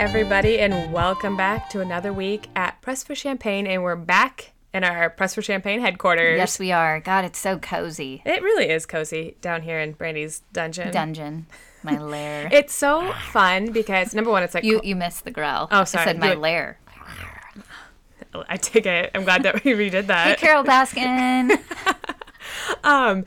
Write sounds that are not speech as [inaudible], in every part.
everybody, and welcome back to another week at Press for Champagne. And we're back in our Press for Champagne headquarters. Yes, we are. God, it's so cozy. It really is cozy down here in Brandy's dungeon. Dungeon, my [laughs] lair. It's so fun because number one, it's like you you missed the growl. Oh, sorry. I said my You- lair. I take it. I'm glad that [laughs] we redid that. Hey. Carole Baskin. [laughs] [laughs] Um,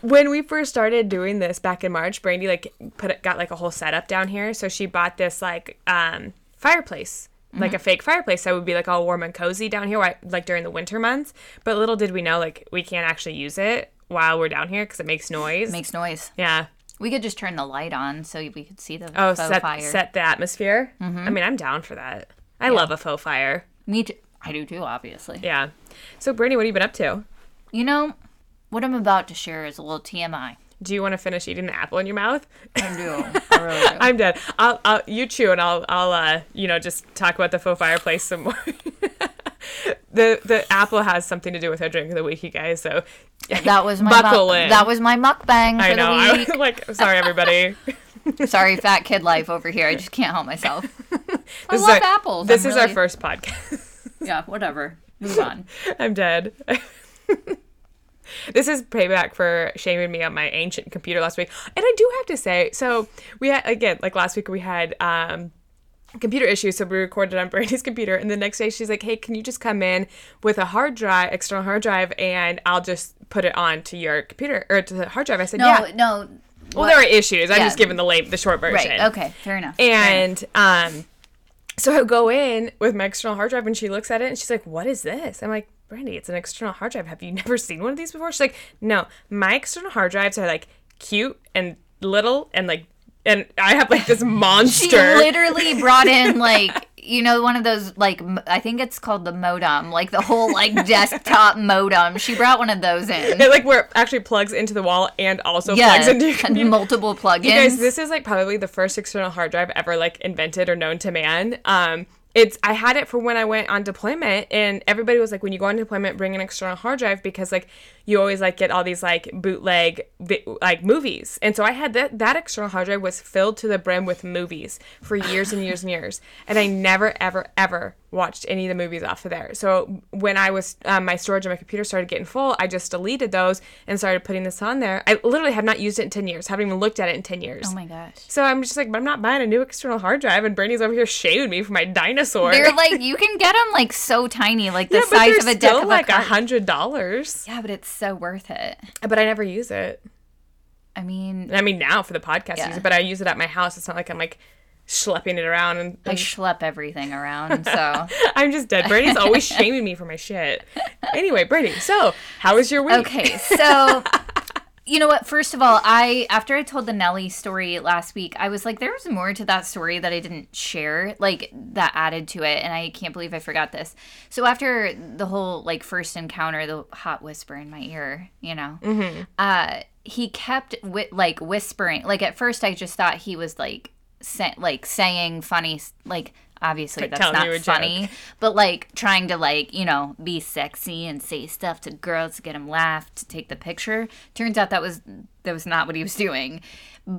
when we first started doing this back in March, Brandy like put it, got like a whole setup down here. So she bought this like um fireplace, like a fake fireplace that would be like all warm and cozy down here, like during the winter months. But little did we know, like we can't actually use it while we're down here because it makes noise. Makes noise. yeah. We could just turn the light on so we could see the Oh, faux set fire. set the atmosphere. I mean, I'm down for that. I love a faux fire. Me too. I do too, obviously. Yeah. So, Brandy, what have you been up to? You know, what I'm about to share is a little TMI. Do you want to finish eating the apple in your mouth? I do. [laughs] I really do. I'm dead. I'll, I'll you chew and I'll I'll uh you know just talk about the faux fireplace some more. [laughs] the the apple has something to do with our drink of the week, you guys. So That was my Buckle muck- in. That was my mukbang for I know. the I was like, sorry everybody. [laughs] Sorry, fat kid life over here. I just can't help myself. I love our, apples. This I'm is our first podcast. Yeah, whatever. Move on. I'm dead. This is payback for shaming me on my ancient computer last week. And I do have to say, so we had again, like last week we had um computer issues, so we recorded on [laughs] Brandy's computer and the next day she's like, Hey, can you just come in with a hard drive, external hard drive, and I'll just put it on to your computer or to the hard drive. I said, No, Yeah. no. Well there were issues. I'm just giving the late the short version. Right. Okay. Fair enough. Fair enough. And um, so I go in with my external hard drive and she looks at it and she's like, What is this? I'm like, Brandy, it's an external hard drive. Have you [laughs] never seen one of these before? She's like, No, my external hard drives are like cute and little and like, and I have like this [laughs] monster. She literally brought in like you know one of those like I think it's called the modem, like the whole like [laughs] desktop modem. She brought one of those in. it like where it actually plugs into the wall and also Yeah, plugs into your computer. multiple plugins. You guys, this is like probably the first external hard drive ever like invented or known to man. Um, it's I had it for when I went on deployment, and everybody was like, when you go on deployment, bring an external hard drive because like you always like get all these like bootleg like movies, and so I had that that external hard drive was filled to the brim with movies for years and years and years, and I never ever ever watched any of the movies off of there. So when I was um, my storage on my computer started getting full, I just deleted those and started putting this on there. I literally have not used it in ten years. Haven't even looked at it in ten years. oh my gosh. So I'm just like, but I'm not buying a new external hard drive, and Bernie's over here shaming me for my dinosaur. They're [laughs] like you can get them like so tiny, like the yeah, size of a deck still of like a hundred dollars. Yeah, but it's so worth it. But I never use it. I mean, I mean, now for the podcast, Yeah. it, but I use it at my house. It's not like I'm like schlepping it around, and, I schlep everything around, so [laughs] I'm just dead. Brandy's always shaming me for my shit. Anyway, Brady, so how was your week? Okay, so you know what? First of all, I after I told the Nelly story last week, I was like, there was more to that story that I didn't share, like that added to it, and I can't believe I forgot this. So after the whole like first encounter, the hot whisper in my ear, you know, uh, he kept wi- like whispering. Like at first, I just thought he was like sa- like saying funny, like obviously Like that's not funny, but like trying to like you know be sexy and say stuff to girls to get them laugh to take the picture. Turns out that was that was not what he was doing,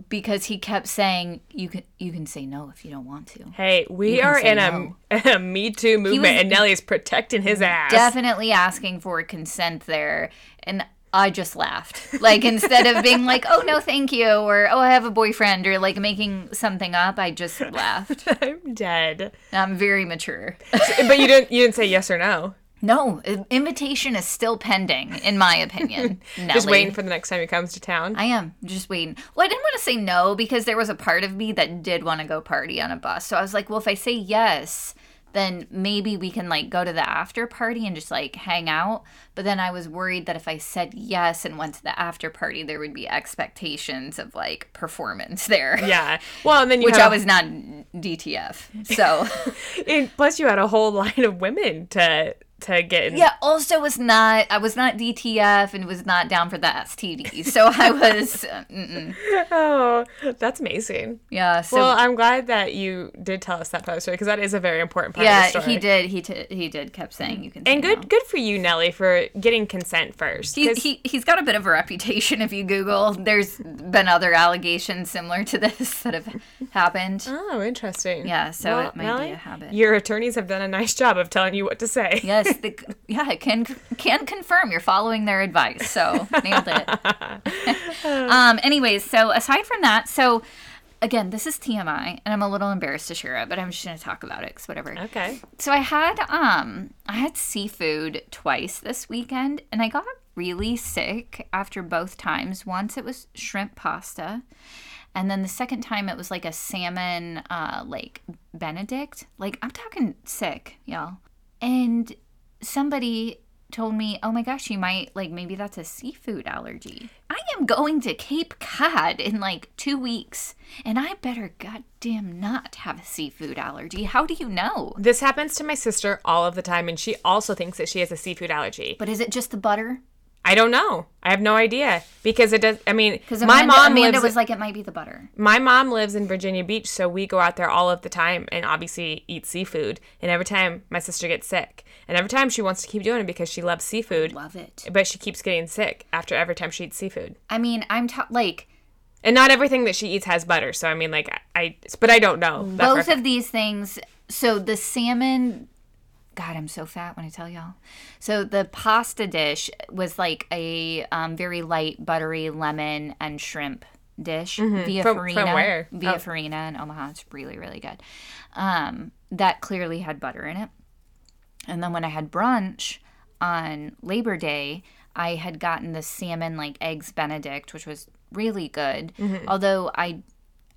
because he kept saying you can you can say no if you don't want to. Hey, we are in no. a, [laughs] a Me Too movement, and Nelly's protecting his ass. Definitely asking for consent there, and. I just laughed. Like instead of being like, "Oh no, thank you," or "Oh, I have a boyfriend," or like making something up, I just laughed. [laughs] I'm dead. I'm very mature. [laughs] but you didn't. You didn't say yes or no. No, invitation is still pending, in my opinion. [laughs] Just waiting for the next time he comes to town. I am just waiting. Well, I didn't want to say no because there was a part of me that did want to go party on a bus. So I was like, well, if I say yes, then maybe we can like go to the after party and just like hang out. But then I was worried that if I said yes and went to the after party, there would be expectations of like performance [laughs] there. yeah. Well, and then you Which I a- was not DTF. So [laughs] And plus, you had a whole line of women to to get in. Yeah, also was not I was not DTF and was not down for the STD. So I [laughs] was uh, mm-mm. Oh, that's amazing. yeah, so well, I'm glad that you did tell us that part of the story because that is a very important part yeah, of the story. he did he t- he did kept saying you can And good, no. good for you, Nelly, for getting consent first. He, he, he's got a bit of a reputation if you Google. There's been other allegations similar to this [laughs] that have happened. oh, interesting. Yeah, so Well, it might Nelly, be a habit. Your attorneys have done a nice job of telling you what to say. Yes, the, yeah, it can can confirm you're following their advice. So nailed it. [laughs] um. Anyways, so aside from that, so again, this is TMI, and I'm a little embarrassed to share it, but I'm just gonna talk about it because whatever. Okay. So I had um I had seafood twice this weekend and I got really sick after both times. Once it was shrimp pasta and then the second time it was like a salmon uh like benedict. Like I'm talking sick, y'all. And somebody told me, "Oh my gosh, you might like maybe that's a seafood allergy." I am going to Cape Cod in like 2 weeks, and I better goddamn not have a seafood allergy. How do you know? This happens to my sister all of the time, and she also thinks that she has a seafood allergy. But is it just the butter? I don't know. I have no idea because it does. I mean, Because my Amanda, mom Amanda lives. was like, it might be the butter. my mom lives in Virginia Beach, so we go out there all of the time and obviously eat seafood. And every time my sister gets sick, and every time she wants to keep doing it because she loves seafood, Love it. but she keeps getting sick after every time she eats seafood. I mean, I'm ta- like And not everything that she eats has butter, so I mean, like I, I but I don't know. both of these things. So the salmon. God, I'm so fat when I tell y'all. So the pasta dish was like a um, very light, buttery lemon and shrimp dish via Mm-hmm. From- Farina. from where? Via Oh. Farina in Omaha. It's really, really good. Um, that clearly had butter in it. And then when I had brunch on Labor Day, I had gotten the salmon like eggs Benedict, which was really good. Mm-hmm. Although I,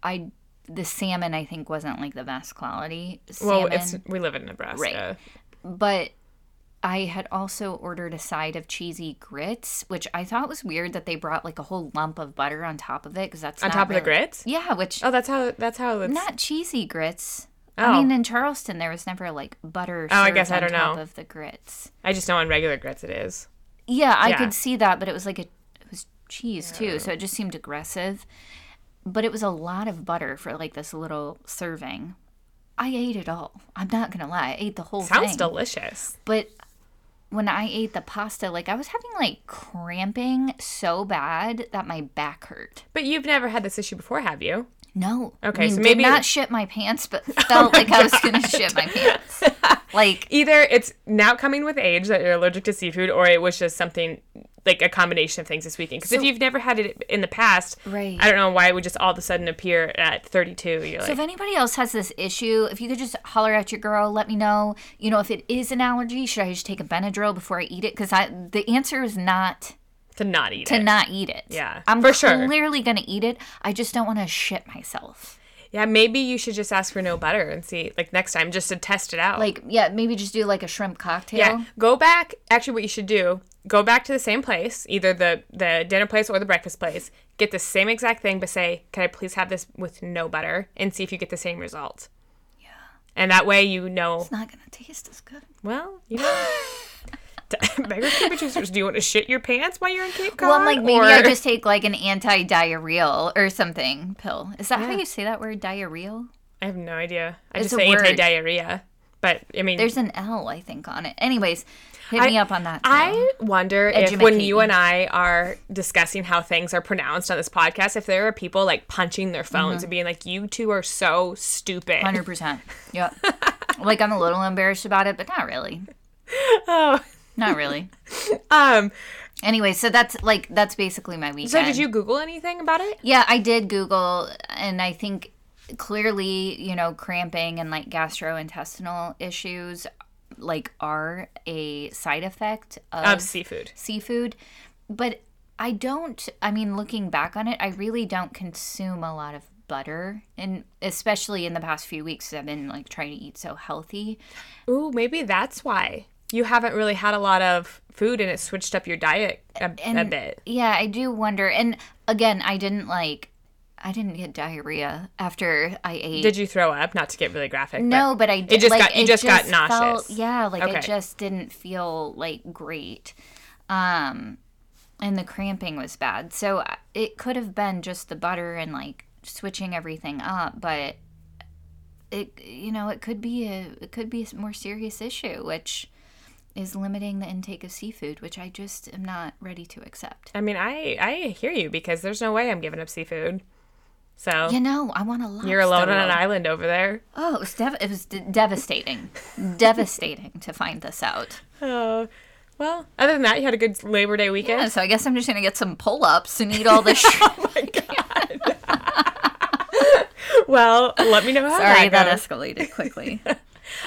I, the salmon I think wasn't like the best quality well, salmon, it's we live in Nebraska. Right. But I had also ordered a side of cheesy grits, which I thought was weird that they brought like a whole lump of butter on top of it because that's On top of the grits. Yeah, which Oh, that's how that's how it's. not cheesy grits. Oh. I mean, in Charleston, there was never like butter. Oh, I guess I don't top know. Of the grits. I just know on regular grits it is. Yeah, I Yeah. could see that, but it was like a it was cheese too, so it just seemed aggressive. But it was a lot of butter for like this little serving. I ate it all. I'm not gonna lie, I ate the whole Sounds thing. Sounds delicious. but when I ate the pasta, like I was having like cramping so bad that my back hurt. But you've never had this issue before, have you? No. Okay, I mean, so did maybe- not shit my pants, but [laughs] felt like I was oh gonna shit my pants. [laughs] Like Either it's now coming with age that you're allergic to seafood, or it was just something like a combination of things this weekend. Because if you've never had it in the past, Right. I don't know why it would just all of a sudden appear at 32. You're So like, if anybody else has this issue, if you could just holler at your girl, let me know. You know, if it is an allergy, should I just take a Benadryl before I eat it? Because I the answer is not to not eat to it. To not eat it. Yeah, I'm for sure. clearly gonna eat it. I just don't want to shit myself. Yeah, maybe you should just ask for no butter and see, like next time, just to test it out. Like, yeah, maybe just do like a shrimp cocktail. yeah, go back. Actually, what you should do, go back to the same place, either the the dinner place or the breakfast place. Get the same exact thing, but say, "Can I please have this with no butter?" and see if you get the same result. Yeah. And that way, you know. It's not gonna taste as good. Well, you know. [laughs] [laughs] Beggar producers, do you want to shit your pants while you're in Cape Cod? Well, I'm like maybe or- I just take like an anti-diarrheal or something pill. Is that how you say that word, diarrheal? I have no idea. I It's just say anti-diarrhea, but I mean, There's an L, I think, on it. Anyways, hit I- me up on that. Too. I wonder if when you me. and I are discussing how things are pronounced on this podcast, if there are people like punching their phones Mm-hmm. and being like, "You two are so stupid." Hundred percent. [laughs] Yep. like I'm a little embarrassed about it, but not really. Oh, Not really. [laughs] um. Anyway, so that's like that's basically my weekend. So did you Google anything about it? Yeah, I did Google, and I think clearly, you know, cramping and like gastrointestinal issues like are a side effect of, Of seafood. seafood, but I don't. I mean, looking back on it, I really don't consume a lot of butter, and especially in the past few weeks, I've been like trying to eat so healthy. Ooh, maybe that's why you haven't really had a lot of food and it switched up your diet a, a bit. Yeah, I do wonder. And again, I didn't like. I didn't get diarrhea after I ate. Did you throw up? Not to get really graphic. no, but I did. just like, got- you just got nauseous. Felt, yeah, like Okay. it just didn't feel like great. Um, and the cramping was bad. So uh, it could have been just the butter and like switching everything up, but it you know it could be a it could be a more serious issue, which is limiting the intake of seafood, which I just am not ready to accept. I mean, I I hear you because there's no way I'm giving up seafood. So You know, I want a lobster. you're alone on an island over there. Oh, it was, dev- it was d- devastating. [laughs] devastating to find this out. Oh, well. Other than that, you had a good Labor Day weekend. Yeah, so I guess I'm just going to get some pull ups and eat all this [laughs] god. [laughs] Well, let me know how Sorry, that that escalated quickly.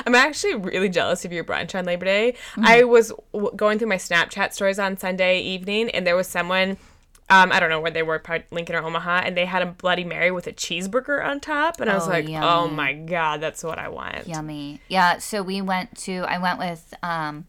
I'm actually really jealous of your brunch on Labor Day. Mm-hmm. I was w- going through my Snapchat stories on Sunday evening, and there was someone. Um, I don't know where they were, probably Lincoln or Omaha, and they had a Bloody Mary with a cheeseburger on top, and I was Oh, like, "Oh my god, that's what I want." Yummy. Yeah, so we went to, I went with um,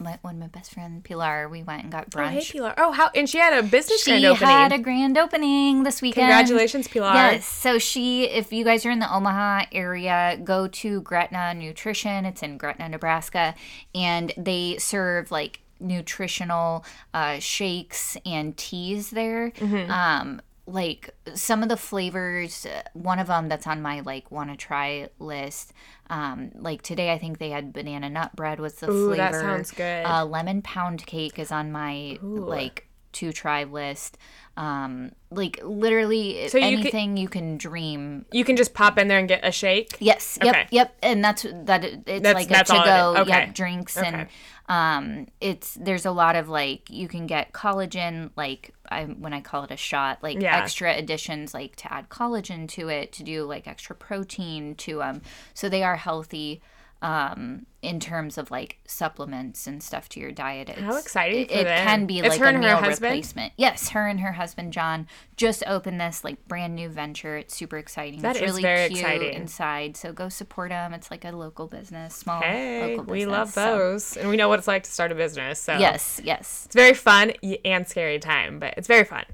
my, one of my best friend, Pilar. We went and got brunch. Oh, hey. Pilar. Oh, how? And she had a business she grand opening. had a grand opening this weekend. Congratulations, Pilar. Yes. So she, if you guys are in the Omaha area, go to Gretna Nutrition. It's in Gretna, Nebraska, and they serve like nutritional uh, shakes and teas there. Mm-hmm. Um, like some of the flavors, uh, one of them that's on my like want to try list. Um, like today, I think they had banana nut bread was the Ooh, flavor. that sounds good. Uh, lemon pound cake is on my like to try list. Um, like literally So you anything you can dream. You can just pop in there and get a shake. Yes. Yep. Okay. Yep. And that's that. it- It's That's- like that's a to go. Okay. Yep. Drinks and Okay. Um, it's there's a lot of like you can get collagen like I when I call it a shot like Yeah. extra additions like to add collagen to it to do like extra protein to um so they are healthy um in terms of like supplements and stuff to your diet it's, How exciting it, it can be It's like her a and her meal husband? replacement. Yes her and her husband john just opened this like brand new venture. It's super exciting. That it's is really very cute exciting. inside so go support them it's like a local business small Hey, local we business, love so- those, and we know what it's like to start a business. So. Yes yes. It's very fun and scary time, but it's very fun,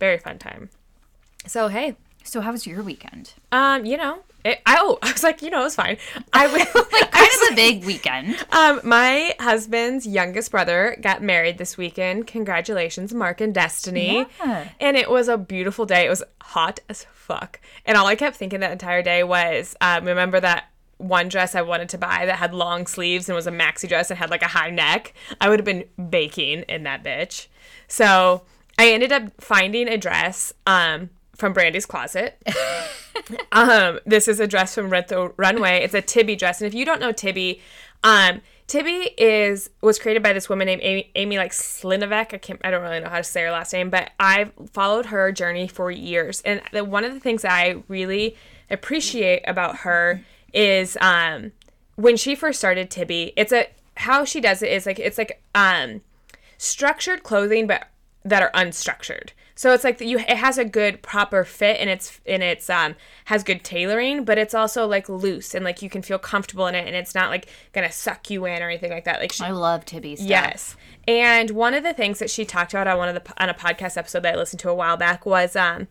very fun time. So hey, so how was your weekend? Um, you know, it, I, oh, [laughs] I was like, you know, it was fine. I [laughs] [laughs] was like kind of a big weekend Um, my husband's youngest brother got married this weekend. Congratulations, Mark and Destiny. Yeah. And it was a beautiful day. It was hot as fuck. And all I kept thinking that entire day was, um, remember that one dress I wanted to buy that had long sleeves and was a maxi dress and had like a high neck? I would have been baking in that bitch. So I ended up finding a dress um, from Brandy's closet. [laughs] Um, this is a dress from Rent the Runway. It's a Tibi dress, and if you don't know Tibi, um, Tibi is was created by this woman named Amy, Amy like Slinovec. I can't, I don't really know how to say her last name, but I've followed her journey for years, and the, one of the things I really appreciate about her is um, when she first started Tibi. It's a how she does it is like it's like um structured clothing but that are unstructured so it's like you it has a good proper fit and it's and it's um has good tailoring but it's also like loose and like you can feel comfortable in it and it's not like gonna suck you in or anything like that like she, i love Tibi stuff Yes. And one of the things that she talked about on one of the on a podcast episode that I listened to a while back was um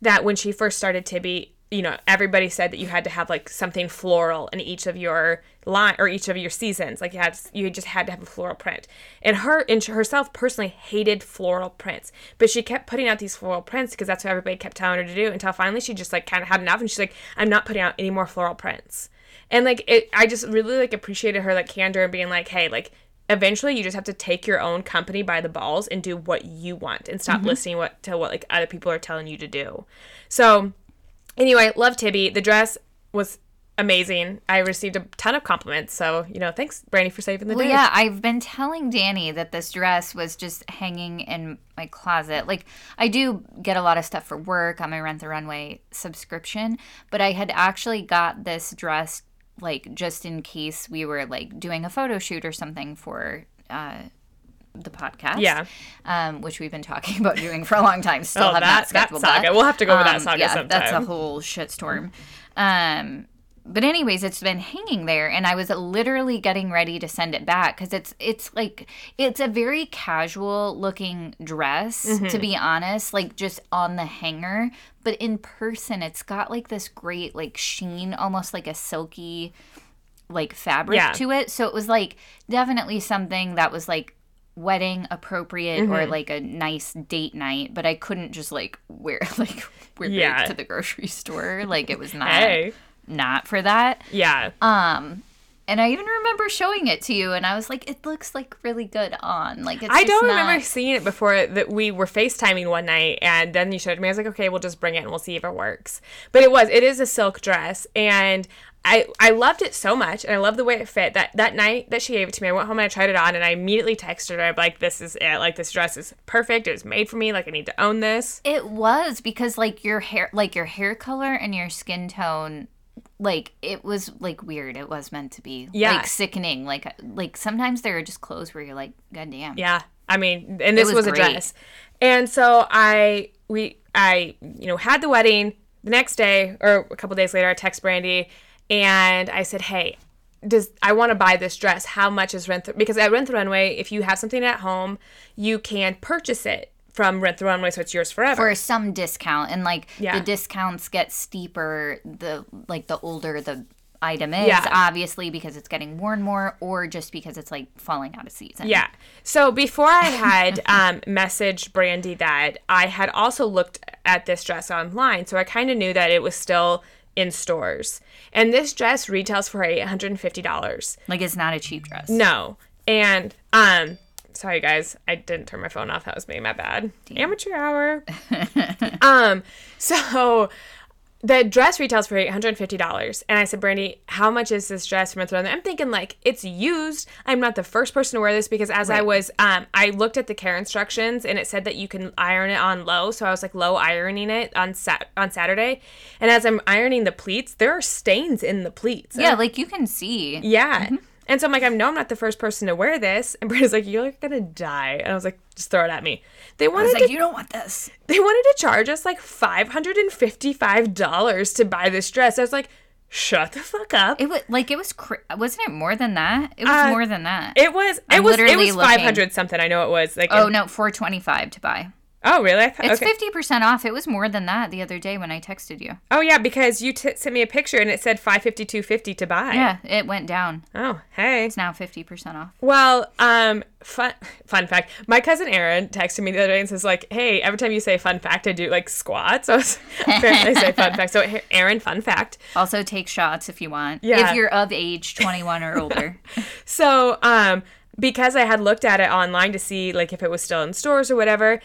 that when she first started Tibi, you know, everybody said that you had to have like something floral in each of your line or each of your seasons. Like you had you just had to have a floral print. And her and herself personally hated floral prints, but she kept putting out these floral prints because that's what everybody kept telling her to do until finally she just like kind of had enough and she's like, I'm not putting out any more floral prints. And like it, I just really like appreciated her like candor and being like, hey, like eventually you just have to take your own company by the balls and do what you want and stop mm-hmm. listening what to what like other people are telling you to do. So anyway, love Tibi. The dress was amazing. I received a ton of compliments. So, you know, thanks Brandy for saving the Well, day. yeah, I've been telling Danny that this dress was just hanging in my closet. Like, I do get a lot of stuff for work on my Rent the Runway subscription, but I had actually got this dress, like, just in case we were, like, doing a photo shoot or something for, uh, the podcast, Yeah. um, which we've been talking [laughs] about doing for a long time. Still Oh, have that- not that saga. that. We'll have to go over that Um, saga yeah, That's a whole shitstorm. Um, but anyways, it's been hanging there, and I was literally getting ready to send it back because it's it's like it's a very casual looking dress, Mm-hmm. to be honest, like just on the hanger. But in person, it's got like this great like sheen, almost like a silky like fabric Yeah. to it. So it was like definitely something that was like wedding appropriate Mm-hmm. or like a nice date night, but I couldn't just like wear [laughs] like wear Yeah. it to the grocery store. Like it was [laughs] not Hey. not for that. Yeah. Um and I even remember showing it to you and I was like, it looks like really good on. Like it's I don't not- remember seeing it before that we were FaceTiming one night and then you showed me. I was like, okay, we'll just bring it and we'll see if it works. But it was, it is a silk dress and I, I loved it so much and I love the way it fit. That that night that she gave it to me, I went home and I tried it on and I immediately texted her. I'm like, this is it. Like this dress is perfect. It was made for me. Like I need to own this. It was because like your hair like your hair color and your skin tone like it was like weird. It was meant to be. Yeah. Like sickening. Like like sometimes there are just clothes where you're like, God damn. Yeah. I mean, and this was was, a dress. And so I we I you know had the wedding the next day or a couple days later I text Brandy and I said, "Hey, does I want to buy this dress. How much is Rent the because at Rent the Runway, if you have something at home, you can purchase it from Rent the Runway so it's yours forever. For some discount and like Yeah. the discounts get steeper the like the older the item is, Yeah. obviously because it's getting more and more, or just because it's like falling out of season. Yeah. So before I had [laughs] um, messaged Brandy that I had also looked at this dress online, so I kind of knew that it was still in stores. And this dress retails for eight hundred and fifty dollars. Like it's not a cheap dress. No. And um, sorry guys, I didn't turn my phone off. That was me. My bad. Amateur hour. [laughs] um. So. The dress retails for eight hundred and fifty dollars, and I said, "Brandy, how much is this dress from Throne?" I'm thinking like it's used. I'm not the first person to wear this because as I was, um, I looked at the care instructions and it said that you can iron it on low. So I was like low ironing it on sat on Saturday, and as I'm ironing the pleats, there are stains in the pleats. Yeah, like you can see. Yeah. Mm-hmm. And so I'm like, I know I'm not the first person to wear this. And Britta's like, you're gonna die. And I was like, just throw it at me. They wanted like, to, you don't want this. they wanted to charge us like five hundred and fifty five dollars to buy this dress. I was like, shut the fuck up. It was like it was. Cr- wasn't it more than that? It was Uh, more than that. It was it I'm was it was five hundred something. I know it was like oh no, four twenty five to buy. Oh really? I thought, It's okay. fifty percent off. It was more than that the other day when I texted you. Oh yeah, because you t- sent me a picture and it said five fifty two fifty to buy. Yeah, it went down. Oh hey. It's now fifty percent off. Well, um, fun fun fact. My cousin Aaron texted me the other day and says like, "Hey, every time you say fun fact, I do like squats." [laughs] So I was, apparently I say fun fact. So Aaron, fun fact. Also, take shots if you want. Yeah. If you're of age, twenty one or older. [laughs] So um, because I had looked at it online to see like if it was still in stores or whatever.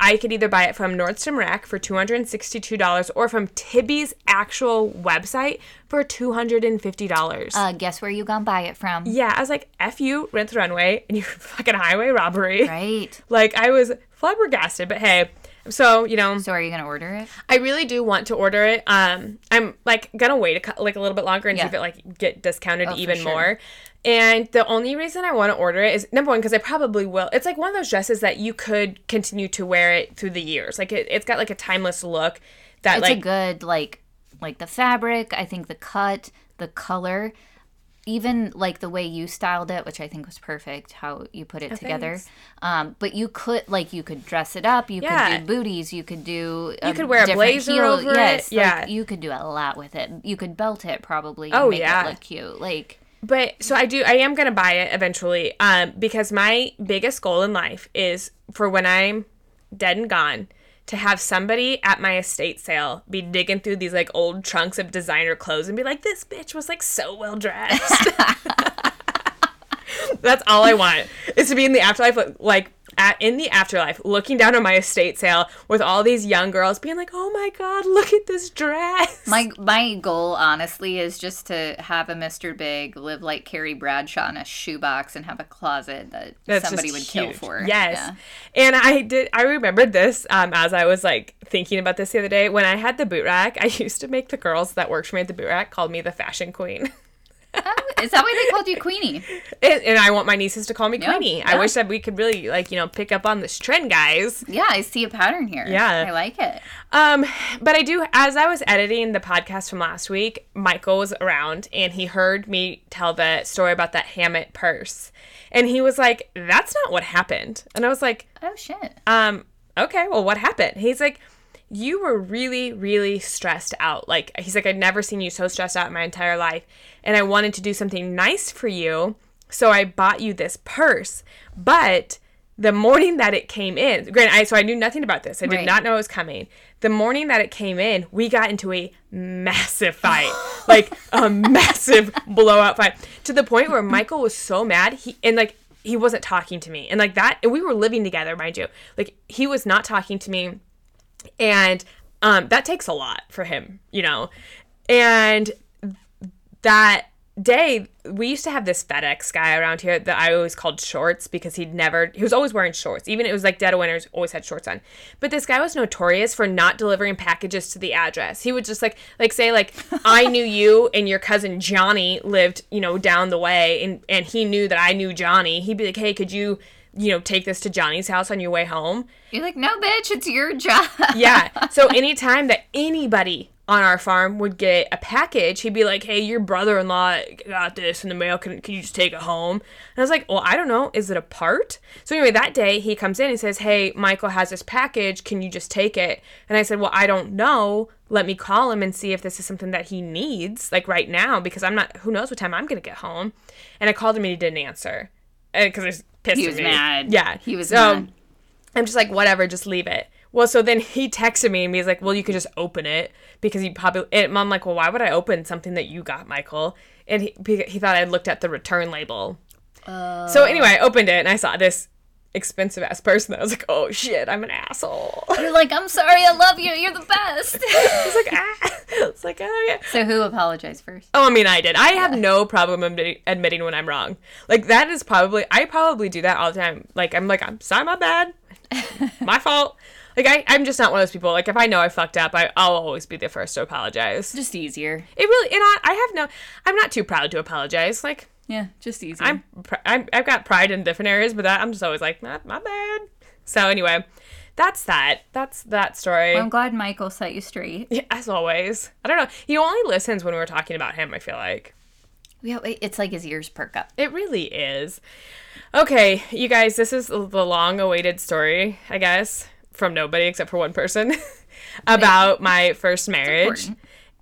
I could either buy it from Nordstrom Rack for $262 or from Tibi's actual website for $250. uh, guess where you gonna buy it from? yeah, I was like, F you, rent the runway, and you [laughs] fucking highway robbery. Right. Like, I was flabbergasted, but hey. So, you know, So are you gonna order it? I really do want to order it. Um, I'm like gonna wait a, like a little bit longer and see if it like get discounted Oh, even sure. more. And the only reason I want to order it is number one because I probably will. It's like one of those dresses that you could continue to wear it through the years. Like it, it's got like a timeless look that It's like a good like like the fabric. I think the cut, the color, even like the way you styled it, which I think was perfect. How you put it together. Oh, thanks. Um, but you could like you could dress it up. You Yeah. could do booties. You could do. You could wear a blazer over it, yes, yeah. Like, you could do a lot with it. You could belt it probably. Oh, and make yeah. It look cute. Like. But so I do I am going to buy it eventually um because my biggest goal in life is for when I'm dead and gone to have somebody at my estate sale be digging through these like old trunks of designer clothes and be like this bitch was like so well dressed. [laughs] That's all I want is to be in the afterlife like at, in the afterlife looking down on my estate sale with all these young girls being like, "Oh my god, look at this dress." My my goal, honestly, is just to have a Mr. Big live like Carrie Bradshaw in a shoebox and have a closet that That's somebody would kill for. Yes. Yeah. And I did I remembered this um, as I was like thinking about this the other day. When I had the boot rack, [laughs] I used to make the girls that worked for me at the boot rack called me the fashion queen. [laughs] Oh, is that why they called you Queenie? and, and I want my nieces to call me Yeah, Queenie. I wish that we could really like you know pick up on this trend, guys. Yeah, I see a pattern here. Yeah. I like it. Um, but I do as I was editing the podcast from last week, Michael was around and he heard me tell the story about that Hammitt purse. And he was like, That's not what happened. And I was like, Oh shit. um, okay, well what happened? He's like, You were really, really stressed out. Like he's like, I'd never seen you so stressed out in my entire life. And I wanted to do something nice for you. So I bought you this purse. But the morning that it came in, granted, I so I knew nothing about this. I did Right. not know it was coming. The morning that it came in, we got into a massive fight, like a [laughs] massive blowout fight, to the point where Michael was so mad. He and like he wasn't talking to me, and like that. And we were living together, mind you. Like he was not talking to me, and um, that takes a lot for him, you know. And that day we used to have this FedEx guy around here that I always called shorts because he'd never he was always wearing shorts. Even it was like dead of winters, always had shorts on. But this guy was notorious for not delivering packages to the address. He would just like like say like [laughs] I knew you and your cousin Johnny lived, you know, down the way and and he knew that I knew Johnny. He'd be like, "Hey, could you you know, take this to Johnny's house on your way home. You're like, no, bitch, it's your job. Yeah. [laughs] So anytime that anybody on our farm would get a package, he'd be like, "Hey, your brother-in-law got this in the mail. Can, can you just take it home?" And I was like, "Well, I don't know. Is it a part?" So anyway, that day he comes in and says, "Hey, Michael has this package. Can you just take it?" And I said, "Well, I don't know. Let me call him and see if this is something that he needs, like right now, because I'm not. Who knows what time I'm gonna get home?" And I called him and he didn't answer uh, because I was pissed. He was mad. Yeah, He was so, mad. I'm just like, whatever, just leave it. Well, so then he texted me and he's like, well, you could just open it because he probably. And I'm like, well, why would I open something that you got, Michael? And he, he thought I'd looked at the return label. Oh. so anyway, I opened it and I saw this expensive ass person. I was like, oh shit, I'm an asshole. [laughs] You're like, I'm sorry, I love you. You're the best. [laughs] I was like, ah. [laughs] It's like, oh yeah. so who apologized first? Oh, I mean, I did. I have no problem admitting, admitting when I'm wrong. Like that is probably I probably do that all the time. Like I'm like I'm sorry, my bad, my fault. Like I I'm just not one of those people. Like if I know I fucked up, I I'll always be the first to apologize. Just easier. It really and I I have no I'm not too proud to apologize. Like Yeah, just easy. I'm, I'm I've got pride in different areas, but that I'm just always like not my bad. So anyway, that's that. That's that story. Well, I'm glad Michael set you straight. Yeah, as always. I don't know. He only listens when we're talking about him. I feel like. Yeah, it's like his ears perk up. It really is. Okay, you guys, this is the long awaited story, I guess, from nobody except for one person [laughs] about my first marriage.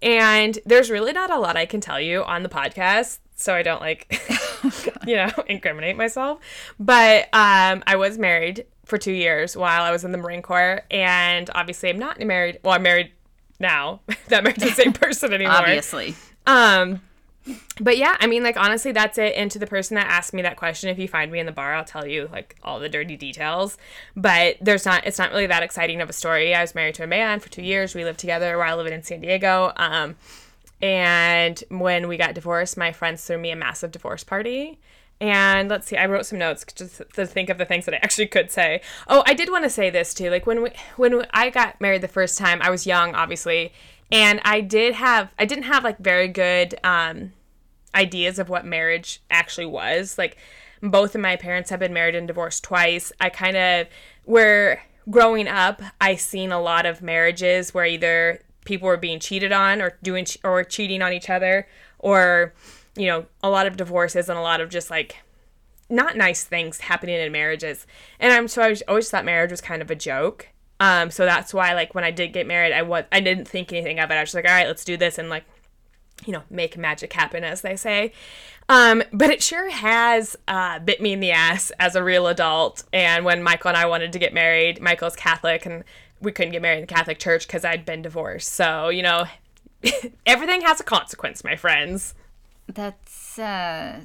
And there's really not a lot I can tell you on the podcast, so I don't like, [laughs] [laughs] you know, incriminate myself. But um, I was married for two years while I was in the Marine Corps, and obviously I'm not married. Well, I'm married now. [laughs] not married to the same person anymore. Obviously. Um, but yeah, I mean, like honestly, that's it. And to the person that asked me that question, if you find me in the bar, I'll tell you like all the dirty details. But there's not, it's not really that exciting of a story. I was married to a man for two years. We lived together while living in San Diego. Um, and when we got divorced, my friends threw me a massive divorce party. And let's see, I wrote some notes just to think of the things that I [laughs] actually could say. Oh, I did want to say this too. Like when we, when I got married the first time, I was young, obviously, and I did have I didn't have like very good um, ideas of what marriage actually was. Like both of my parents have been married and divorced twice. I kind of where growing up, I seen a lot of marriages where either people were being cheated on or doing or cheating on each other or you know, a lot of divorces and a lot of just like not nice things happening in marriages. And I'm so I was, always thought marriage was kind of a joke. Um, so that's why like when I did get married, I was I didn't think anything of it. I was just like, all right, let's do this and like, you know, make magic happen, as they say. Um, but it sure has uh, bit me in the ass as a real adult. And when Michael and I wanted to get married, Michael's Catholic, and we couldn't get married in the Catholic Church because I'd been divorced. So you know, [laughs] everything has a consequence, my friends. That's uh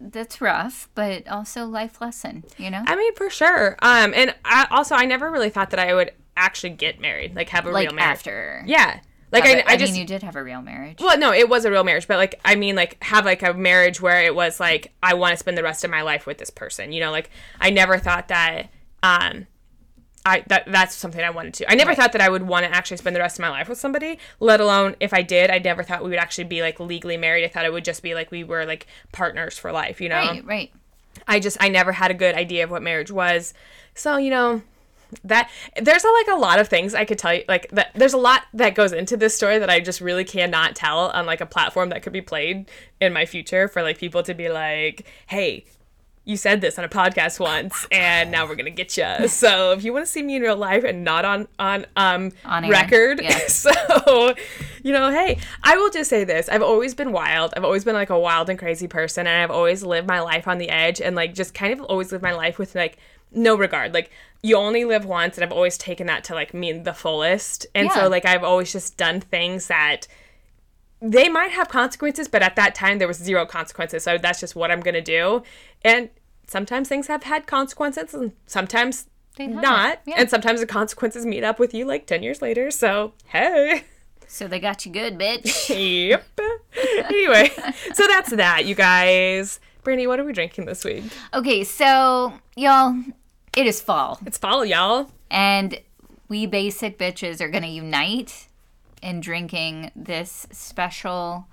that's rough, but also life lesson, you know? I mean, for sure. Um, and I, also, I never really thought that I would actually get married, like have a like real marriage. after. Yeah. Like Have I, it- I, just mean, you did have a real marriage. well, no, it was a real marriage, but like I mean, like have like a marriage where it was like I want to spend the rest of my life with this person. You know, like I never thought that. Um, I that that's something I wanted to. I never thought that I would want to actually spend the rest of my life with somebody, let alone if I did, I never thought we would actually be like legally married. I thought it would just be like we were like partners for life, you know. Right, right. I just I never had a good idea of what marriage was. So, you know, that there's a, like a lot of things I could tell you like that there's a lot that goes into this story that I just really cannot tell on like a platform that could be played in my future for like people to be like, "Hey, you said this on a podcast once and now we're gonna get you so if you want to see me in real life and not on on um On record yeah. [laughs] so you know hey i will just say this. I've always been wild. I've always been like a wild and crazy person and i've always lived my life on the edge and like just kind of always lived my life with like no regard. Like you only live once and i've always taken that to like mean the fullest. And Yeah. so like i've always just done things that they might have consequences, but at that time there was zero consequences. So that's just what I'm gonna do. And sometimes things have had consequences, and sometimes not. yeah. And sometimes the consequences meet up with you like ten years later. So hey, So they got you good, bitch. [laughs] yep. anyway, so that's that, you guys. Brandy, what are we drinking this week? Okay, so y'all, it is fall, It's fall, y'all. and we basic bitches are gonna unite in drinking this special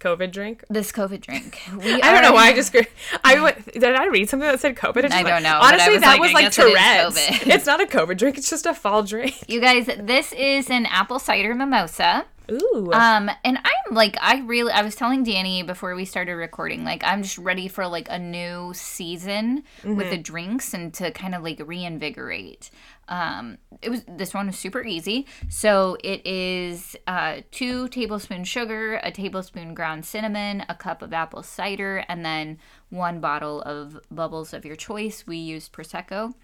COVID drink. this COVID drink. [laughs] We I don't know why I just I went, did I read something that said COVID? just I don't know, Honestly, was that like, was like it Tourette's. COVID. It's not a COVID drink. It's just a fall drink. You guys, this is an apple cider mimosa. Ooh. Um, and I'm like, I really, I was telling Danny before we started recording, like, I'm just ready for like a new season with the drinks and to kind of like reinvigorate. Um, it was this one was super easy. So it is uh, two tablespoons sugar, a tablespoon ground cinnamon, a cup of apple cider, and then one bottle of bubbles of your choice. We used prosecco.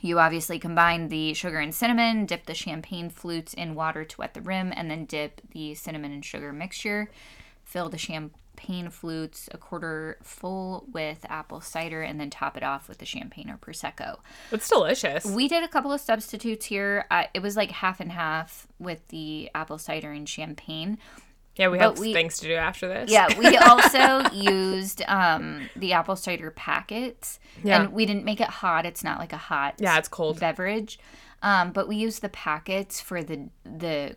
You obviously combine the sugar and cinnamon, dip the champagne flutes in water to wet the rim, and then dip the cinnamon and sugar mixture. Fill the champagne flutes a quarter full with apple cider, and then top it off with the champagne or prosecco. it's delicious. We did a couple of substitutes here. Uh, it was like half and half with the apple cider and champagne. Yeah, we have we- things to do after this. Yeah, we [laughs] also used um, the apple cider packets, Yeah. and we didn't make it hot. It's not like a hot Yeah, it's cold. beverage, um, but we used the packets for the the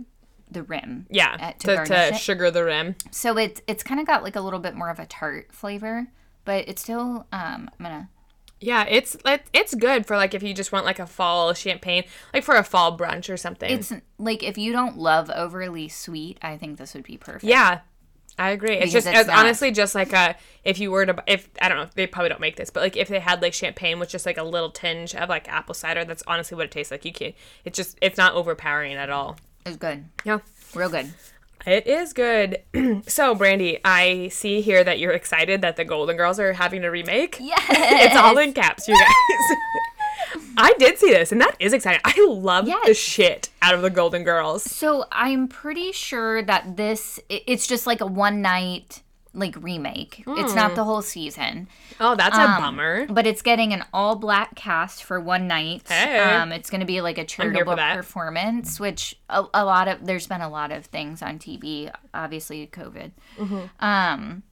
the rim. Yeah, uh, to to, to sugar the rim. So it's it's kind of got like a little bit more of a tart flavor, but it's still um, I'm gonna Yeah, it's it- it's good for like if you just want like a fall champagne, like for a fall brunch or something. it's like if you don't love overly sweet, I think this would be perfect. yeah, I agree. It's just it's it's honestly just like a if you were to if I don't know they probably don't make this, but like if they had like champagne with just like a little tinge of like apple cider, that's honestly what it tastes like. You can it's just it's not overpowering at all. It's good, Yeah. real good. It is good. [clears throat] so, Brandy, I see here that you're excited that the Golden Girls are having a remake. Yes, It's all in caps, you guys. [laughs] I did see this, and that is exciting. I love the shit out of the Golden Girls. So I'm pretty sure that this it's just like a one night like remake. It's Hmm. not the whole season. Oh, that's a Um, bummer. But it's getting an all black cast for one night. Hey. Um, it's going to be like a charitable performance, which a, a lot of there's been a lot of things on TV. Obviously, COVID. Mm-hmm. Um,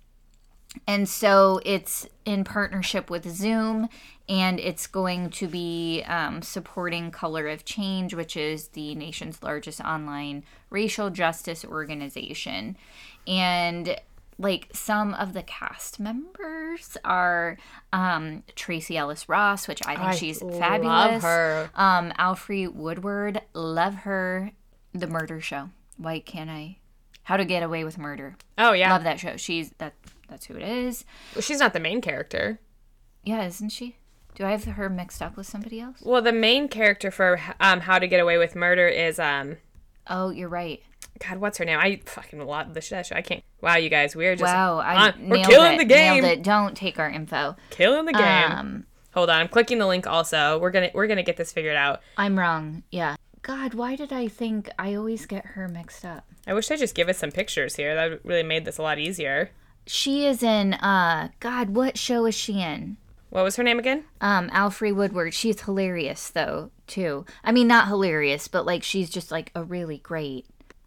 and so it's in partnership with Zoom, and it's going to be um, supporting Color of Change, which is the nation's largest online racial justice organization. And like some of the cast members are um, Tracee Ellis Ross, which I think I she's love fabulous. her. Um, Alfre Woodard, love her. The Murder Show. Why can't I? How to Get Away with Murder. Oh, yeah. Love that show. She's that. That's who it is. Well, she's not the main character. Yeah, isn't she? Do I have her mixed up with somebody else? Well, the main character for um, How to Get Away with Murder is um, Oh, you're right. God, what's her name? I fucking love the shit. show. I can't. Wow, you guys, we're just Wow, I on- we're killing it. the game. Don't take our info. Killing the game. Um, Hold on, I'm clicking the link. Also, we're gonna we're gonna get this figured out. I'm wrong. Yeah. God, why did I think I always get her mixed up? I wish they just give us some pictures here. That really made this a lot easier. She is in. Uh, God, what show is she in? What was her name again? Um, Alfre Woodard. She's hilarious though too. I mean, not hilarious, but like she's just like a really great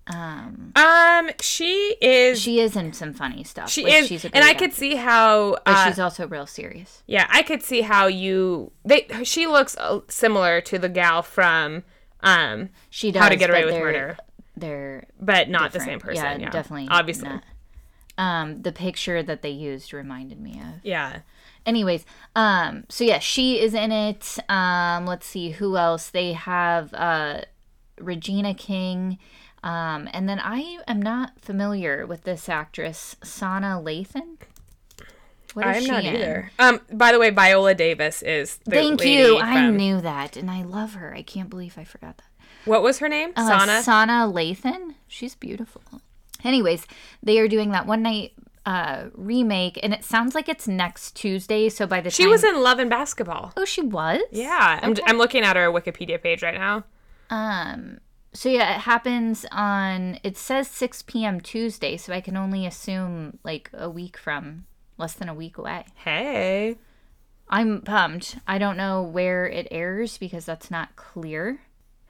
Um, Um, she is. she is in some funny stuff. She Like, is, she's a and I could see how. But Uh, she's also real serious. yeah, I could see how you. They. She looks uh, similar to the gal from, um, She does. How to Get Away with Murder, They're but not the same person. Yeah, Yeah, definitely. Obviously. not. Um, the picture that they used reminded me of. Yeah. Anyways, um, so yeah, she is in it. Um, let's see who else. They have uh, Regina King. Um, and then I am not familiar with this actress, Sanaa Lathan. What is I'm she not in? either. Um. By the way, Viola Davis is. The Thank you. I knew that, and I love her. I can't believe I forgot that. What was her name? Uh, Sanaa. Sanaa Lathan. She's beautiful. Anyways, they are doing that one night uh, remake, and it sounds like it's next Tuesday. So by the She time was in Love and Basketball. oh, she was Yeah, I'm, I'm looking at her Wikipedia page right now. Um. So yeah, it happens on. It says 6 p.m. Tuesday, so I can only assume like a week from, less than a week away. Hey. I'm pumped. I don't know where it airs because that's not clear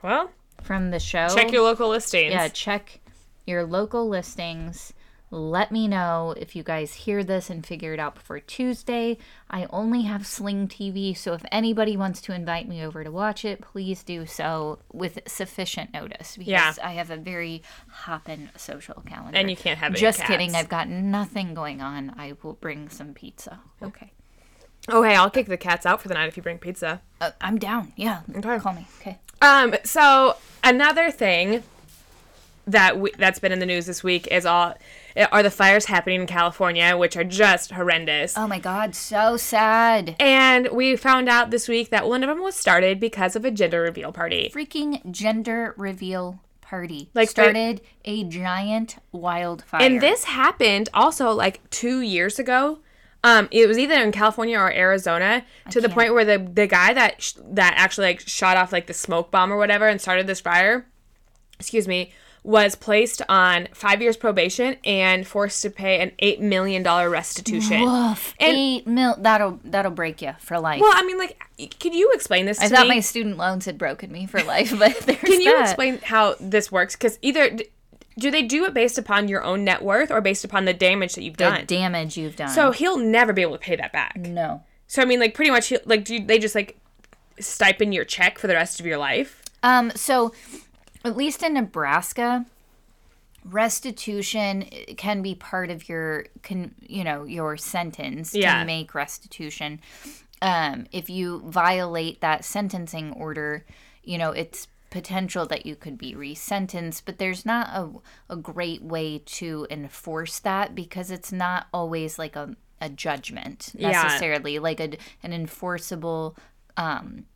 Well, from the show. check your local listings. yeah, check your local listings. Let me know if you guys hear this and figure it out before Tuesday. I only have Sling TV, so if anybody wants to invite me over to watch it, please do so with sufficient notice because Yeah. I have a very hoppin' social calendar. And you can't have any Just cats. kidding. I've got nothing going on. I will bring some pizza. Okay. Okay, I'll kick the cats out for the night if you bring pizza. Uh, I'm down. Yeah. Okay. Call me. Okay. Um, so another thing that we, that's been in the news this week is all are the fires happening in California, which are just horrendous. Oh my God. So sad. And we found out this week that one of them was started because of a gender reveal party. freaking gender reveal party Like, started a giant wildfire. And this happened also like two years ago. Um, it was either in California or Arizona to the can't- point where the the guy that sh- that actually like shot off like the smoke bomb or whatever and started this fire, excuse me, was placed on five years probation and forced to pay an eight million dollar restitution. Woof, And- eight mil. That'll that'll break you for life. Well, I mean, like, can you explain this to I thought me? my student loans had broken me for life, but [laughs] there's Can you that. explain how this works? Because either do they do it based upon your own net worth or based upon the damage that you've the done? damage you've done? so he'll never be able to pay that back. no. So I mean, like, pretty much, he- like, do they just like stipend your check for the rest of your life? Um. So, at least in Nebraska, restitution can be part of your can you know your sentence Yeah. to make restitution. Um, if you violate that sentencing order, you know it's potential that you could be resentenced, but there's not a, a great way to enforce that because it's not always like a, a judgment Yeah. necessarily, like a, an enforceable um,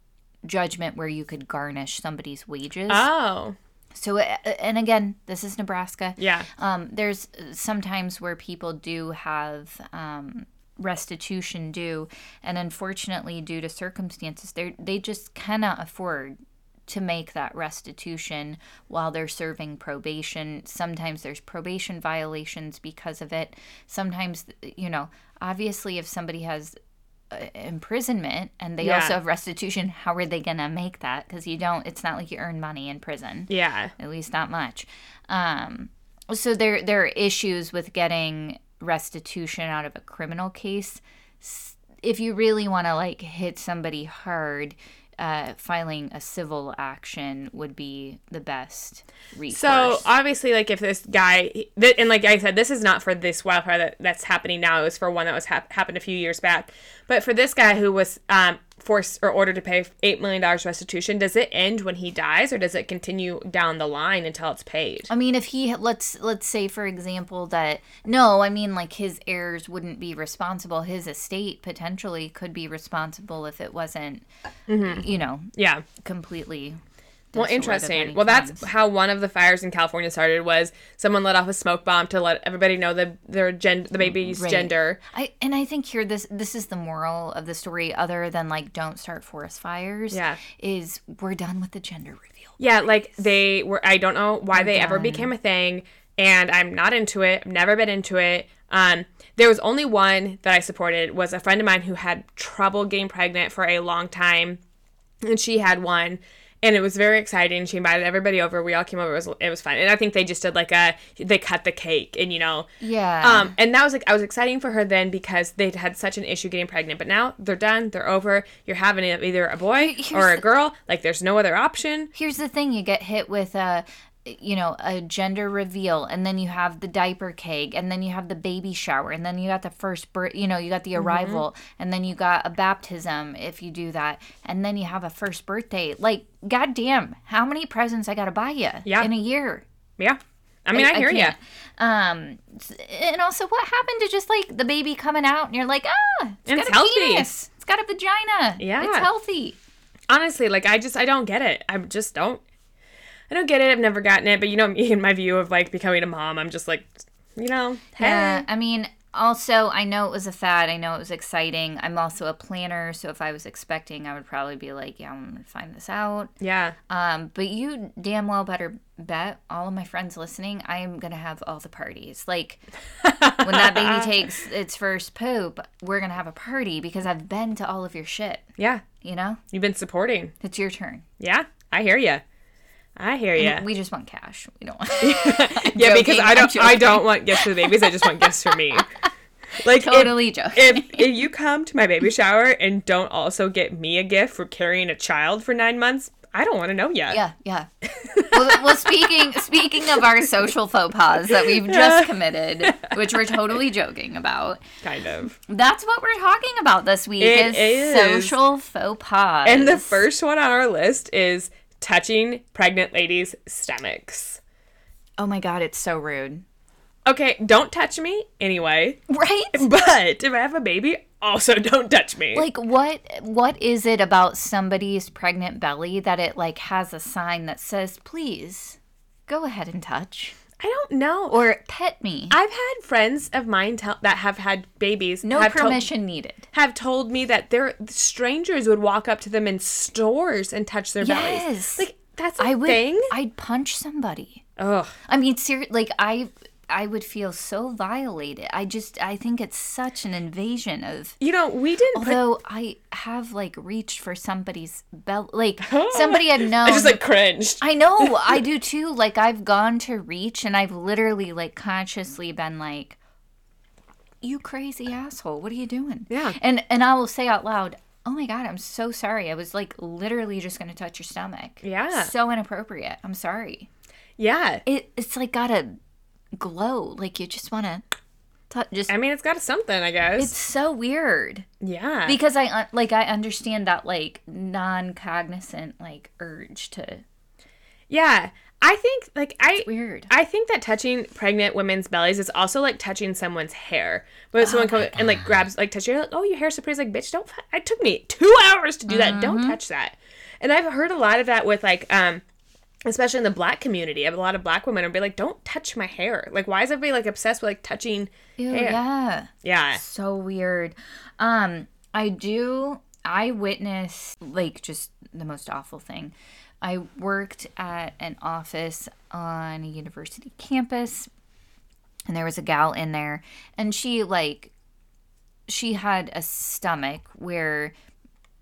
judgment where you could garnish somebody's wages. Oh, So, uh, and again, this is Nebraska. yeah. Um, there's sometimes where people do have um, restitution due, and unfortunately, due to circumstances, they they just cannot afford to make that restitution while they're serving probation. Sometimes there's probation violations because of it. Sometimes, you know, obviously, if somebody has uh, imprisonment and they Yeah. also have restitution, how are they gonna make that? Because you don't. It's not like you earn money in prison Yeah. at least not much. Um, so there there are issues with getting restitution out of a criminal case. If you really want to like hit somebody hard, uh, filing a civil action would be the best recourse. So obviously, like, if this guy, th- and like I said, this is not for this wildfire that, that's happening now. It was for one that was hap- happened a few years back. But for this guy who was um, forced or ordered to pay eight million dollars restitution, does it end when he dies, or does it continue down the line until it's paid? I mean, if he let's let's say for example that no, I mean like his heirs wouldn't be responsible. His estate potentially could be responsible if it wasn't, mm-hmm. you know, Yeah. completely. Well, interesting. Well, that's how one of the fires in California started. Was someone let off a smoke bomb to let everybody know the their gen- the baby's Right. gender. I and I think here this this is the moral of the story, other than like don't start forest fires. Yeah. is we're done with the gender reveal. Yeah, like they were. I don't know why they ever became a thing, and I'm not into it. I've never been into it. Um, there was only one that I supported. Was a friend of mine who had trouble getting pregnant for a long time, and she had one, and it was very exciting. She invited everybody over. We all came over. It was it was fun, and I think they just did like a they cut the cake, and you know, Yeah. um, and that was like I was exciting for her then because they'd had such an issue getting pregnant, but now they're done. They're over. You're having either a boy Here's or a girl. Like there's no other option. Here's the thing: you get hit with a, you know, a gender reveal, and then you have the diaper cake, and then you have the baby shower, and then you got the first birth. You know, you got the Mm-hmm. arrival, and then you got a baptism if you do that, and then you have a first birthday. Like, goddamn, how many presents I gotta buy you Yeah. in a year? Yeah, I mean I, hear you. Um, and also, what happened to just like the baby coming out, and you're like, ah, it's it's healthy. penis, it's got a vagina, Yeah. it's healthy. honestly, like I just I don't get it. I just don't. I don't get it. I've never gotten it. But you know me [laughs] and my view of like becoming a mom. I'm just like, you know, hey. Yeah, I mean, also, I know it was a fad. I know it was exciting. I'm also a planner, so if I was expecting, I would probably be like, yeah, I'm gonna find this out. yeah. Um, but you damn well better bet all of my friends listening, I am gonna have all the parties. Like when that baby [laughs] takes its first poop, we're gonna have a party because I've been to all of your shit. Yeah. You know, You've been supporting. it's your turn. Yeah. I hear you. I hear you. We just want cash. We don't. Want. [laughs] [laughs] yeah, because I don't. I don't want gifts for the babies. I just want gifts for me. [laughs] Like if- totally joking. if if you come to my baby shower and don't also get me a gift for carrying a child for nine months, I don't want to know yet. Yeah, yeah. well, well, speaking speaking of our social faux pas that we've just committed, which we're totally joking about, Kind of. that's what we're talking about this week is, is. social faux pas. And the first one on our list is touching pregnant ladies' stomachs. oh my god, it's so rude, Okay, don't touch me anyway. right? [laughs] But if I have a baby, also [laughs] don't touch me. Like what what is it about somebody's pregnant belly that it like has a sign that says please go ahead and touch I don't know. or pet me? I've had friends of mine tell that have had babies. no permission needed. have told me that their strangers would walk up to them in stores and touch their bellies. Yes. Like that's a I would thing. I'd punch somebody. Ugh. I mean, ser- like I, I would feel so violated. I just, I think it's such an invasion of. You know, we didn't put Although I have like reached for somebody's belt, like [laughs] somebody I've known. I just like cringed. I know, [laughs] I do too. Like I've gone to reach, and I've literally like consciously been like, "You crazy asshole! What are you doing?" Yeah. And and I will say out loud. Oh my god, I'm so sorry. I was like literally just gonna touch your stomach. Yeah. So inappropriate. I'm sorry Yeah. it it's like got a glow like you just want to just I mean, it's got something, I guess. it's so weird yeah. because i like i understand that like non-cognizant like urge to yeah. I think like I weird I think that touching pregnant women's bellies is also like touching someone's hair. When someone comes and like grabs like touch your like, oh your hair's so pretty. It's like bitch, don't. It took me two hours to do that. Don't touch that. And I've heard a lot of that with like um, especially in the black community. A lot of black women and be like, don't touch my hair. Like why is everybody like obsessed with like touching Ew, hair? yeah Yeah. so weird um i do i witnessed like just the most awful thing i worked at an office on a university campus and there was a gal in there and she like she had a stomach where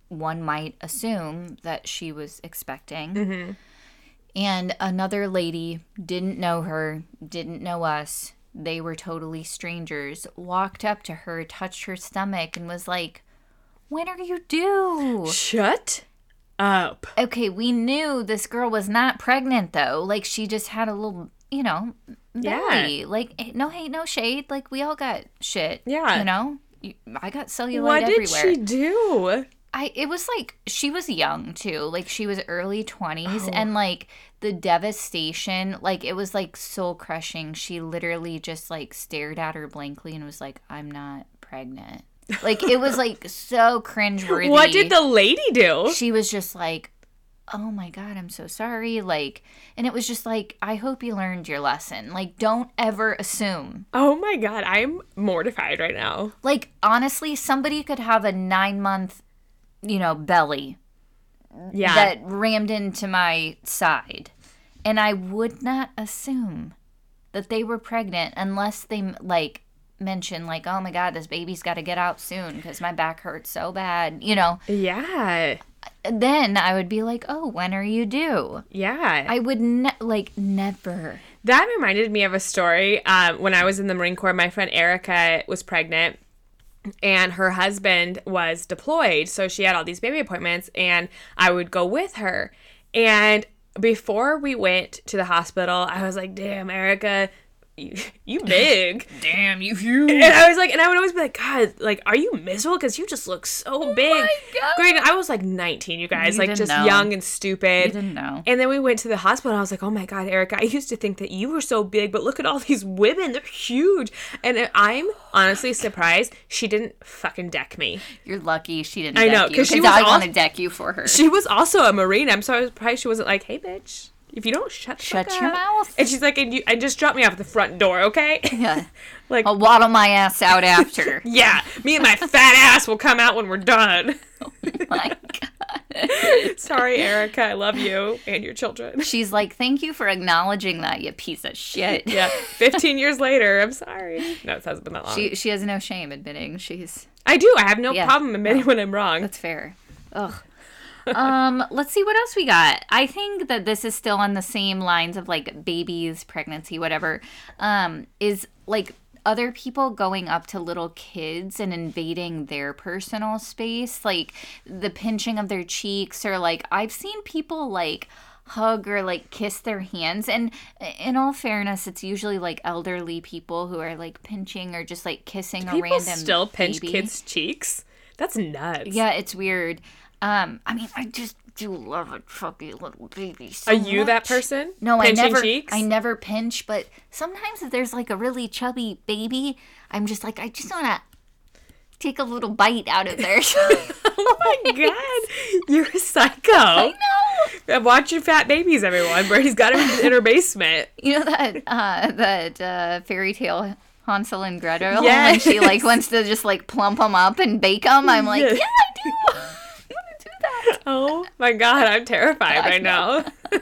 one might assume that she was expecting and another lady didn't know her didn't know us. They were totally strangers. Walked up to her touched her stomach and was like when are you due? Shut up. okay we knew this girl was not pregnant though. Like she just had a little you know belly like eh, no hate no shade. Like we all got shit Yeah. you know? I got cellulite What did everywhere. she do? I it was like she was young too. Like she was early 20s Oh. and like the devastation, like it was like soul crushing. She literally just like stared at her blankly and was like, "I'm not pregnant." Like it was like [laughs] so cringeworthy. What did the lady do? She was just like, "Oh my god, I'm so sorry." Like and it was just like, "I hope you learned your lesson. Like don't ever assume." Oh my god, I'm mortified right now. Like honestly, somebody could have a 9-month, you know, belly Yeah. that rammed into my side. And I would not assume that they were pregnant unless they like mention like, "Oh my god, this baby's got to get out soon because my back hurts so bad." You know, yeah. then I would be like, oh, when are you due? Yeah. I would ne- like never. That reminded me of a story. Um, when I was in the Marine Corps, my friend Erica was pregnant and her husband was deployed. So she had all these baby appointments, and I would go with her. And before we went to the hospital, I was like, damn, Erica, you, [laughs] you big. Damn, you huge. And I was like, and I would always be like, God, like, are you miserable? Because you just look so oh big. Oh God. Granted, I was like 19, you guys, You like just know. young and stupid. You didn't know. And then we went to the hospital. And I was like, oh my God, Erica, I used to think that you were so big, but look at all these women. They're huge. And I'm honestly surprised she didn't fucking deck me. You're lucky she didn't. I deck know, you, 'cause she was I want to deck you for her. She was also a Marine. I'm so surprised she wasn't like, hey, bitch, if you don't shut Shut your up." mouth. And she's like, and, you, and just drop me off at the front door, okay? yeah. [laughs] like, I'll waddle my ass out after. [laughs] yeah, me and my fat ass will come out when we're done. [laughs] oh my God. Sorry, Erica. I love you and your children. She's like, thank you for acknowledging that, you piece of shit. Yeah, 15 years later, I'm sorry. No, it hasn't been that long. She she has no shame admitting she's I do. I have no Yeah. problem admitting when I'm wrong. That's fair. Ugh. Um, let's see what else we got. I think that this is still on the same lines of like babies, pregnancy, whatever. Um, is like other people going up to little kids and invading their personal space, like the pinching of their cheeks, or like I've seen people like hug or like kiss their hands and in all fairness it's usually like elderly people who are like pinching or just like kissing a People random still pinch baby. kids' cheeks. That's nuts. Yeah, it's weird. Um, I mean, I just do love a chubby little baby. So Are you that person? No, Pinching I never. cheeks? I never pinch, but sometimes if there's like a really chubby baby, I'm just like, I just wanna take a little bite out of [laughs] there. Oh my [laughs] god, you're a psycho. I know. Watch your fat babies, everyone. Brandy's got him in her basement. [laughs] You know that uh, that uh, fairy tale Hansel and Gretel when Yes. she like wants to just like plump them up and bake them. I'm like, Yes. yeah, I do. I want to do that. Oh [laughs] my god, I'm terrified right now. [laughs]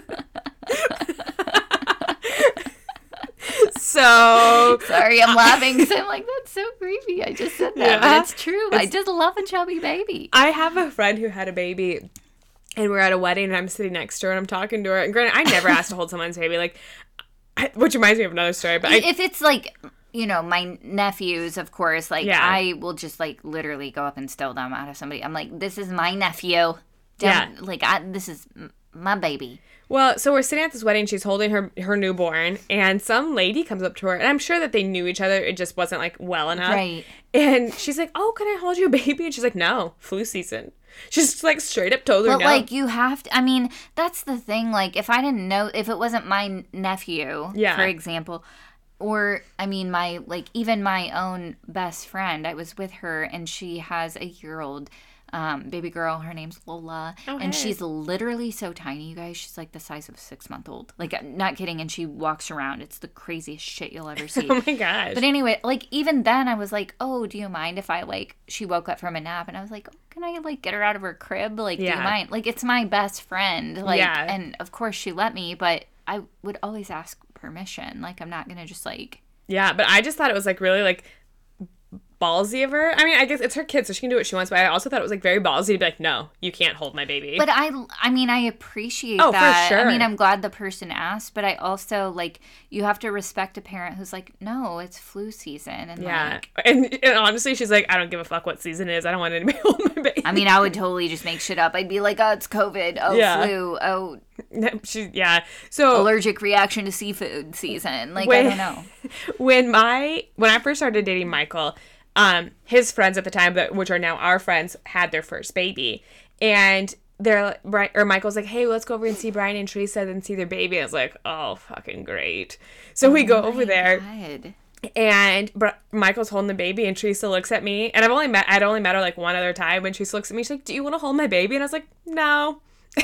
so Sorry, I'm laughing because I'm like, that's so creepy. I just said that, Yeah. but it's true. I just love a chubby baby. I have a friend who had a baby, and we're at a wedding, and I'm sitting next to her, and I'm talking to her. And granted, I never asked to hold someone's baby, like, I, which reminds me of another story. But I, if it's like, you know, my nephews, of course, like Yeah. I will just like literally go up and steal them out of somebody. I'm like, this is my nephew. Yeah. Like, I, this is my baby. well, so we're sitting at this wedding. She's holding her her newborn, and some lady comes up to her, and I'm sure that they knew each other. It just wasn't like well enough. Right. And she's like, "Oh, can I hold your baby?" And she's like, "No, flu season." She's like straight up told her But no. like, you have to. I mean, that's the thing. Like, if I didn't know, if it wasn't my nephew, Yeah. for example, or I mean, my like even my own best friend, I was with her, and she has a year old. Um, baby girl, her name's Lola, Oh, and hey. she's literally so tiny, you guys. She's like the size of a six month old. Like, not kidding. And she walks around. It's the craziest shit you'll ever [laughs] see. oh my gosh. But anyway, like even then I was like, "Oh, do you mind if I like she woke up from a nap and I was like, oh, "Can I like get her out of her crib? Like, do you mind?" Like it's my best friend. Like Yeah. and of course she let me, but I would always ask permission. Like I'm not going to just like Yeah, but I just thought it was like really like ballsy of her. I mean, I guess it's her kid, so she can do what she wants. But I also thought it was like very ballsy to be like, "No, you can't hold my baby." But I I mean I appreciate Oh, for that. I mean I'm glad the person asked, but I also like you have to respect a parent who's like, "No, it's flu season." And yeah, like and, and honestly, she's like, "I don't give a fuck what season it is. I don't want anybody [laughs] to hold my baby." I mean, I would totally just make shit up. I'd be like, "Oh, it's COVID. Oh, Yeah. flu. Oh, [laughs] she, yeah. So allergic reaction to seafood season. Like Wait. I don't know. [laughs] when my when I first started dating Michael, um, his friends at the time, that which are now our friends, had their first baby, and they're Brian or Michael's like, "Hey, let's go over and see Brian and Teresa and see their baby." I was like, "Oh, fucking great!" So we go over there, God. and Br- Michael's holding the baby, and Teresa looks at me, and I've only met I'd only met her like one other time, and Teresa looks at me, she's like, "Do you want to hold my baby?" And I was like, "No." [laughs]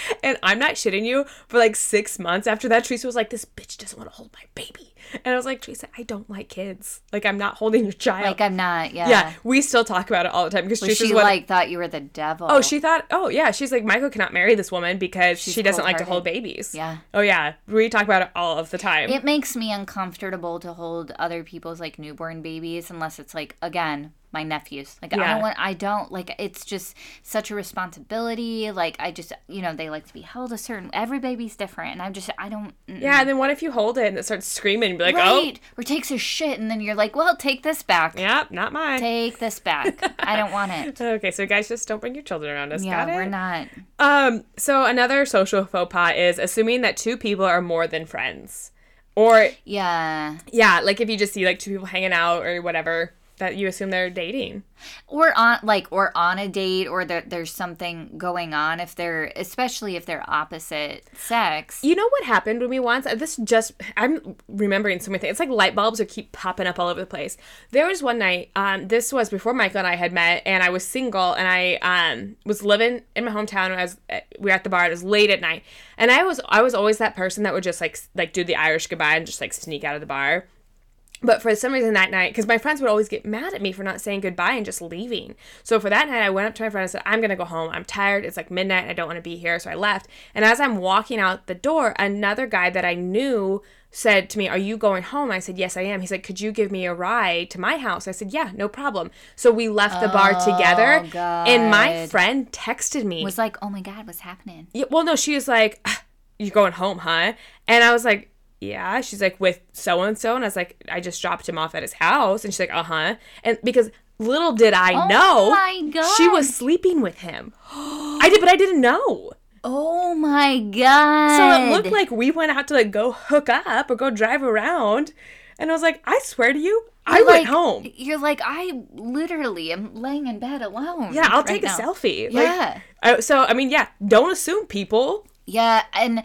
[laughs] and I'm not shitting you. For like six months after that, Teresa was like, "This bitch doesn't want to hold my baby," and I was like, "Teresa, I don't like kids. Like, I'm not holding your child." Like I'm not. Yeah. yeah, we still talk about it all the time because Teresa's she one- like thought you were the devil? Oh, she thought. Oh, yeah. She's like Michael cannot marry this woman because she doesn't like to hold babies. Yeah. Oh yeah. We talk about it all of the time. It makes me uncomfortable to hold other people's like newborn babies unless it's like again my nephews. Like I don't want I don't like it's just such a responsibility. Like I just you know, they like to be held a certain every baby's different and I'm just I don't Yeah, and then what if you hold it and it starts screaming and be like, right. Or takes a shit and then you're like, Well, take this back. oh, yep, not mine. Take this back. I don't want it. [laughs] Okay, so guys, just don't bring your children around us. Yeah, Got it? we're not. Um, so another social faux pas is assuming that two people are more than friends. Or Yeah. yeah, like if you just see like two people hanging out or whatever, that you assume they're dating. or on like or on a date or that there's something going on if they're especially if they're opposite sex You know what happened when we once? uh, This just I'm remembering so many things. It's like light bulbs are keep popping up all over the place. There was one night. Um, this was before Michael and I had met, and I was single, and I um was living in my hometown. And I was uh, we were at the bar. It was late at night, and I was I was always that person that would just like like do the Irish goodbye and just like sneak out of the bar. But for some reason that night, because my friends would always get mad at me for not saying goodbye and just leaving. So for that night, I went up to my friend and said, I'm going to go home. I'm tired. It's like midnight. I don't want to be here. So I left. And as I'm walking out the door, another guy that I knew said to me, Are you going home? I said, Yes, I am. He said, Could you give me a ride to my house? I said, Yeah, no problem. So we left the bar together. And my friend texted me. was like oh my god what's happening Yeah, well, no, she was like, "Ah, "You going home, huh?" And I was like, "Yeah." She's like, "With so and so," and I was like, "I just dropped him off at his house," and she's like, "Uh huh." And because little did I know, Oh my God. she was sleeping with him. I did, but I didn't know. oh my god So it looked like we went out to like go hook up or go drive around, and I was like, "I swear to you, I You're went like- home." you're like i literally am laying in bed alone Yeah, I'll right take a now. selfie. Like, Yeah. I- so I mean, yeah, don't assume people. Yeah, and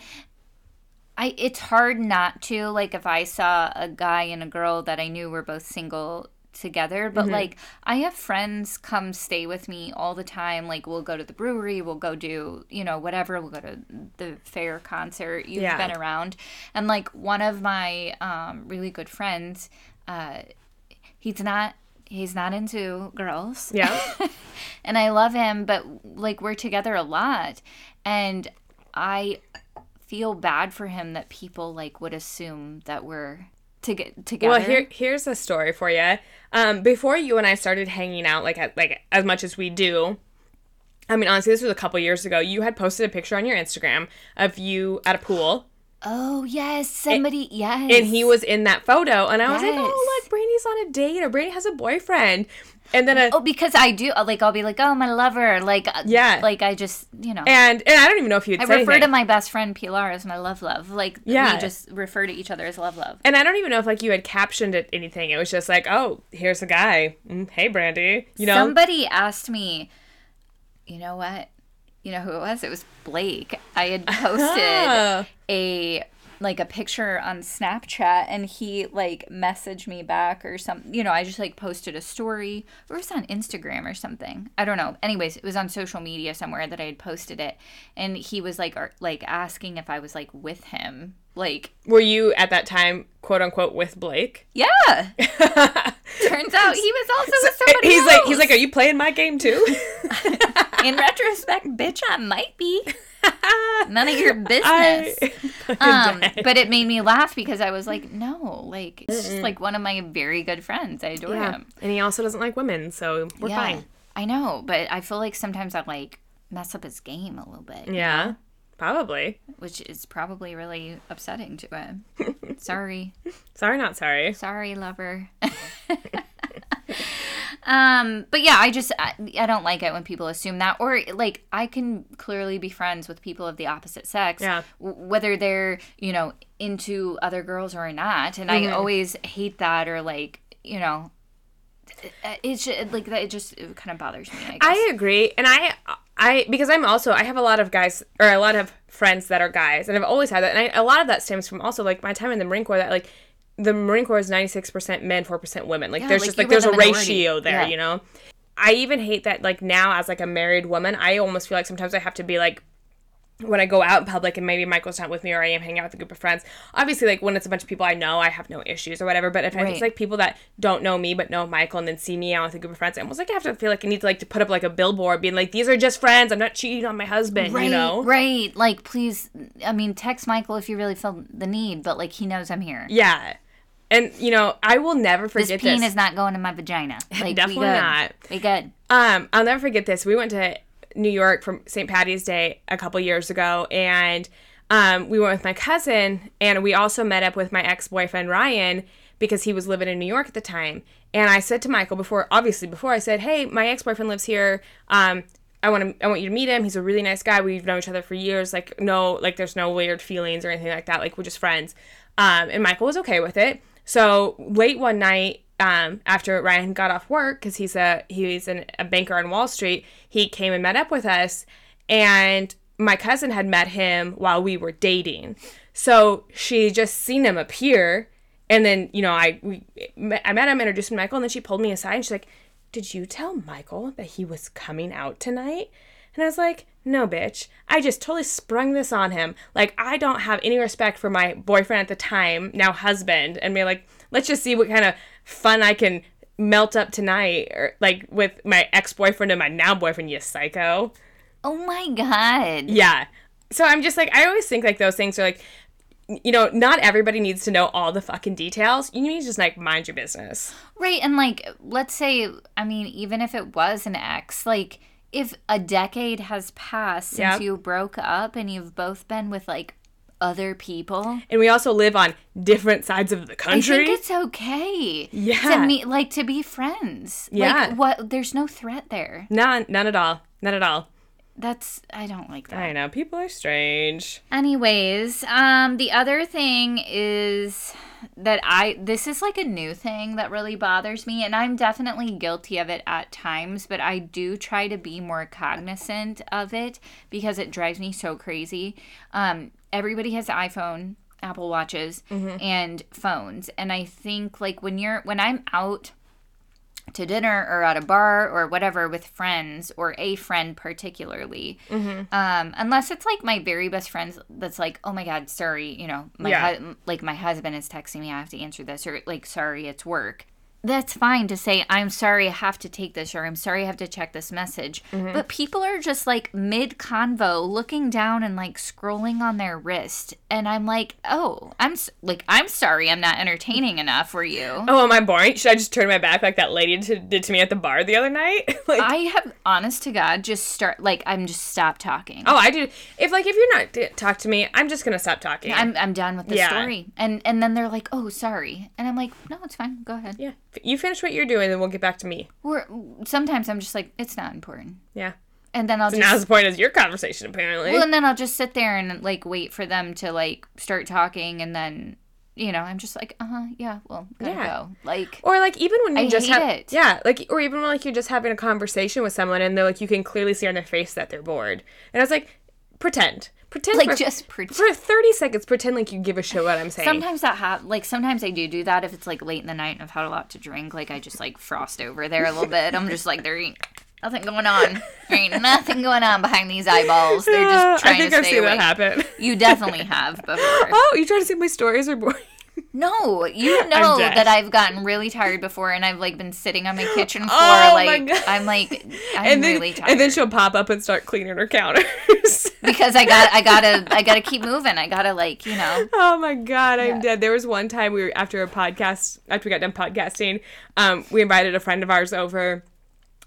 I it's hard not to like if I saw a guy and a girl that I knew were both single together, but like I have friends come stay with me all the time. Like we'll go to the brewery, we'll go do, you know, whatever, we'll go to the fair concert. You've Yeah. been around. And like one of my um really good friends, uh he's not he's not into girls Yeah. [laughs] and I love him, but like we're together a lot, and I feel bad for him that people like would assume that we're to get together. Well, here here's a story for you. Um, before you and I started hanging out, like at, like as much as we do, I mean, honestly, this was a couple years ago. You had posted a picture on your Instagram of you at a pool, oh yes, somebody yes, and he was in that photo, and I was like, oh look, Brandy's on a date, or Brandy has a boyfriend, and then a, Oh, because I do like I'll be like, oh my lover, like uh, Yeah. like I just you know. and and I don't even know if you'd I refer anything. to my best friend Pilar as my love love. Like Yeah. we just refer to each other as love love. and I don't even know if like you had captioned it anything. It was just like, oh, here's a guy. Mm, hey, Brandy. You know, Somebody asked me, you know what? You know who it was? It was Blake. I had posted Ah. a like a picture on Snapchat and he like messaged me back or something. You know, I just like posted a story or it was on Instagram or something. I don't know. Anyways, it was on social media somewhere that I had posted it and he was like ar- like asking if I was like with him. Like, were you at that time, quote unquote, with Blake? yeah. [laughs] Turns out he was also with somebody he's else. like, he's like, are you playing my game too? [laughs] In [laughs] retrospect, bitch, I might be. [laughs] None of your business. [laughs] I- um, but it made me laugh because I was like, no, like it's just like one of my very good friends. I adore yeah. him. And he also doesn't like women, so we're yeah, fine. I know, but I feel like sometimes I like mess up his game a little bit, Yeah, probably. which is probably really upsetting to him. sorry, Sorry, not sorry. sorry, lover. Um, but yeah, I just I, I don't like it when people assume that, or like I can clearly be friends with people of the opposite sex, Yeah. w- whether they're you know into other girls or not, and I Mhm. always hate that or like you know. it- It's just, like that. It just it kind of bothers me. I guess. I agree, and I, I because I'm also I have a lot of guys or a lot of friends that are guys, and I've always had that, and I, a lot of that stems from also like my time in the Marine Corps. That like the Marine Corps is 96 percent men, four percent women. Like Yeah, there's like, just like there's the a ratio there, Yeah. you know. I even hate that like now as like a married woman, I almost feel like sometimes I have to be like when I go out in public and maybe Michael's not with me or I am hanging out with a group of friends, obviously like when it's a bunch of people I know, I have no issues or whatever. But if Right. it's like people that don't know me but know Michael and then see me out with a group of friends, I almost like I have to feel like I need to like to put up like a billboard being like, These are just friends, I'm not cheating on my husband, Right, you know? right. Like, please, I mean, text Michael if you really feel the need, but like he knows I'm here. Yeah. And you know, I will never forget This peen this. is not going in my vagina. [laughs] Like, Definitely we good. not. We good. Um, I'll never forget this. We went to New York for St. Patty's Day a couple years ago, and um, we went with my cousin, and we also met up with my ex boyfriend Ryan because he was living in New York at the time. And I said to Michael before, obviously before, I said, "Hey, my ex boyfriend lives here. Um, I want to, I want you to meet him. He's a really nice guy. We've known each other for years. Like, no, like, there's no weird feelings or anything like that. Like, we're just friends." Um, and Michael was okay with it. So late one night, um, after Ryan got off work, because he's a he's an, a banker on Wall Street, he came and met up with us, and my cousin had met him while we were dating. So she just seen him appear, and then you know I we I met him, introduced him to Michael, and then she pulled me aside and she's like, "Did you tell Michael that he was coming out tonight?" And I was like, no, bitch. I just totally sprung this on him. Like, I don't have any respect for my boyfriend at the time, now husband, and be like, let's just see what kind of fun I can melt up tonight, or like with my ex boyfriend and my now boyfriend, you psycho. Oh my god. Yeah. So I'm just like, I always think like those things are like, you know, not everybody needs to know all the fucking details. You need to just like mind your business. Right, and like let's say I mean even if it was an ex, like if a decade has passed since Yep. you broke up and you've both been with like other people, And we also live on different sides of the country. I think it's okay. Yeah. To meet like to be friends. Yeah. Like what there's no threat there. None, none at all. None at all. That's I don't like that. I know people are strange. Anyways, um, the other thing is that I this is like a new thing that really bothers me, and I'm definitely guilty of it at times, but I do try to be more cognizant of it because it drives me so crazy. Um, everybody has iPhone, Apple Watches, and phones, and I think like when you're when I'm out to dinner or at a bar or whatever with friends or a friend particularly. Um unless it's like my very best friends that's like oh my god sorry you know my Yeah. hu- like my husband is texting me i have to answer this or like sorry it's work that's fine to say i'm sorry i have to take this or i'm sorry i have to check this message mm-hmm. but people are just like mid convo looking down and like scrolling on their wrist and i'm like oh i'm s- like i'm sorry i'm not entertaining [laughs] enough for you Oh, am I boring? Should I just turn my back like that lady to, did to me at the bar the other night? [laughs] like, I have, honest to God, just start like I'm just stop talking. oh, I do. If like if you're not to talk to me, I'm just gonna stop talking. I'm I'm done with the Yeah. story, and and then they're like, oh, sorry, and I'm like, no, it's fine, go ahead. yeah. You finish what you're doing, then we'll get back to me. Or sometimes I'm just like, it's not important, Yeah. and then I'll So just now's the point is your conversation apparently. well, and then I'll just sit there and like wait for them to like start talking, and then you know I'm just like, uh huh, yeah, well, gotta Yeah. go, like. or like even when you I just have it. yeah like or even when like you're just having a conversation with someone and they're like you can clearly see on their face that they're bored and I was like pretend pretend Like for, just pretend. for 30 seconds pretend like you give a shit what I'm saying Sometimes that have like sometimes I do do that if it's like late in the night and I've had a lot to drink. Like I just like frost over there a little bit. I'm just like there ain't nothing going on. There ain't nothing going on behind these eyeballs. They're just trying I think to I've stay seen awake. that happen You definitely have before. [laughs] oh you trying to see my stories are boring No, you [laughs] know that I've gotten really tired before, and I've like been sitting on my kitchen [laughs] floor, Oh my like God. I'm like I'm and then really tired and then she'll pop up and start cleaning her counters [laughs] because I got I gotta I gotta keep moving. I gotta like you know Oh my god, I'm Yeah. dead. There was one time we were after a podcast, after we got done podcasting, um, we invited a friend of ours over.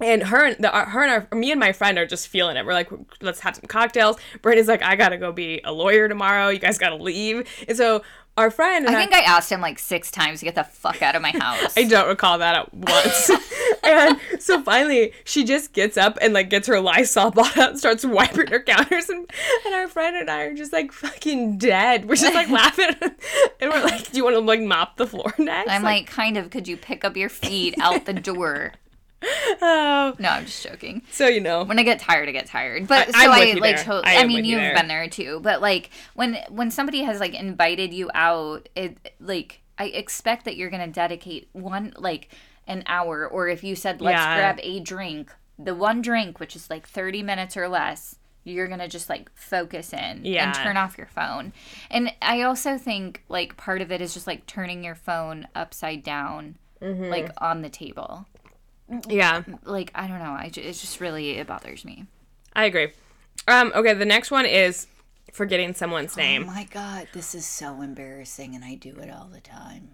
And her, and the, uh, her and our, me and my friend are just feeling it. We're like, let's have some cocktails. Brittany's like, I gotta go be a lawyer tomorrow. You guys gotta leave. And so our friend, and I think I asked him like six times to get the fuck out of my house. [laughs] I don't recall that at once. [laughs] and so finally, she just gets up and like gets her Lysol bottle out and starts wiping her counters. And, and our friend and I are just like fucking dead. We're just like [laughs] laughing. And we're like, do you want to like mop the floor next? I'm like, kind of. Could you pick up your feet out the door? Oh. [laughs] No, I'm just joking. So, you know. When I get tired, I get tired. But I- so I like. I I, mean, you you've been there too. But like when when somebody has like invited you out, it like I expect that you're gonna dedicate one like an hour, or if you said let's Yeah. grab a drink, the one drink which is like 30 minutes or less. You're gonna just like focus in Yeah. and turn off your phone. And I also think like part of it is just like turning your phone upside down, Mm-hmm. like on the table. Yeah, Like I don't know. I it's just really it bothers me. I agree. Um, okay, the next one is forgetting someone's name. Oh name. my god, this is so embarrassing and I do it all the time.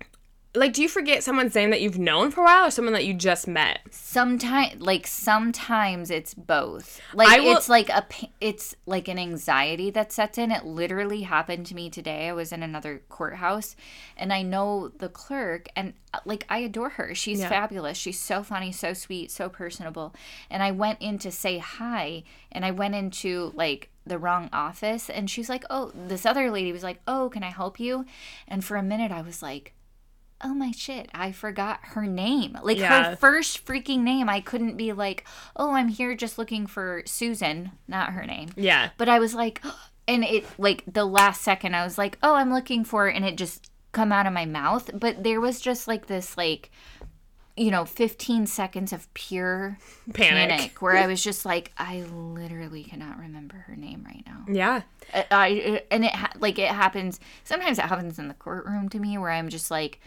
Like do you forget someone's name that you've known for a while or someone that you just met? sometimes like sometimes it's both. Like will- it's like a it's like an anxiety that sets in. It literally happened to me today. I was in another courthouse and i know the clerk and uh, like i adore her. She's Yeah. fabulous. She's so funny so sweet so personable. And i went in to say hi and i went into like the wrong office and she's like oh this other lady was like oh can i help you? And for a minute i was like oh my shit, I forgot her name. Like Yeah. her first freaking name. I couldn't be like, oh, I'm here just looking for Susan, not her name. Yeah. But I was like, [gasps] and it, like, the last second, I was like, oh, I'm looking for, and it just come out of my mouth. But there was just like this, like, you know, 15 seconds of pure Panic. panic where I was just like, I literally cannot remember her name right now. Yeah. I, I and it ha- like it happens sometimes it happens in the courtroom to me where i'm just like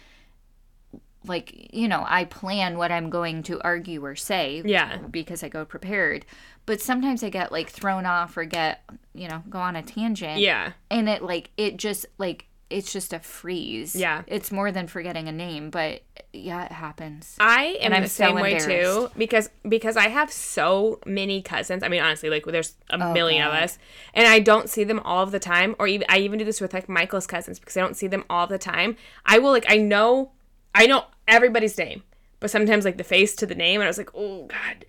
like you know i plan what i'm going to argue or say Yeah. because i go prepared but sometimes i get like thrown off or get you know go on a tangent Yeah. and it like it just like it's just a freeze Yeah. it's more than forgetting a name but yeah it happens I am the so same way too because because I have so many cousins. I mean, honestly, like there's a oh, million of Oh, us, and I don't see them all of the time. Or even I even do this with like Michael's cousins because I don't see them all the time. I will like I know I know everybody's name, but sometimes like the face to the name, and I was like, oh god,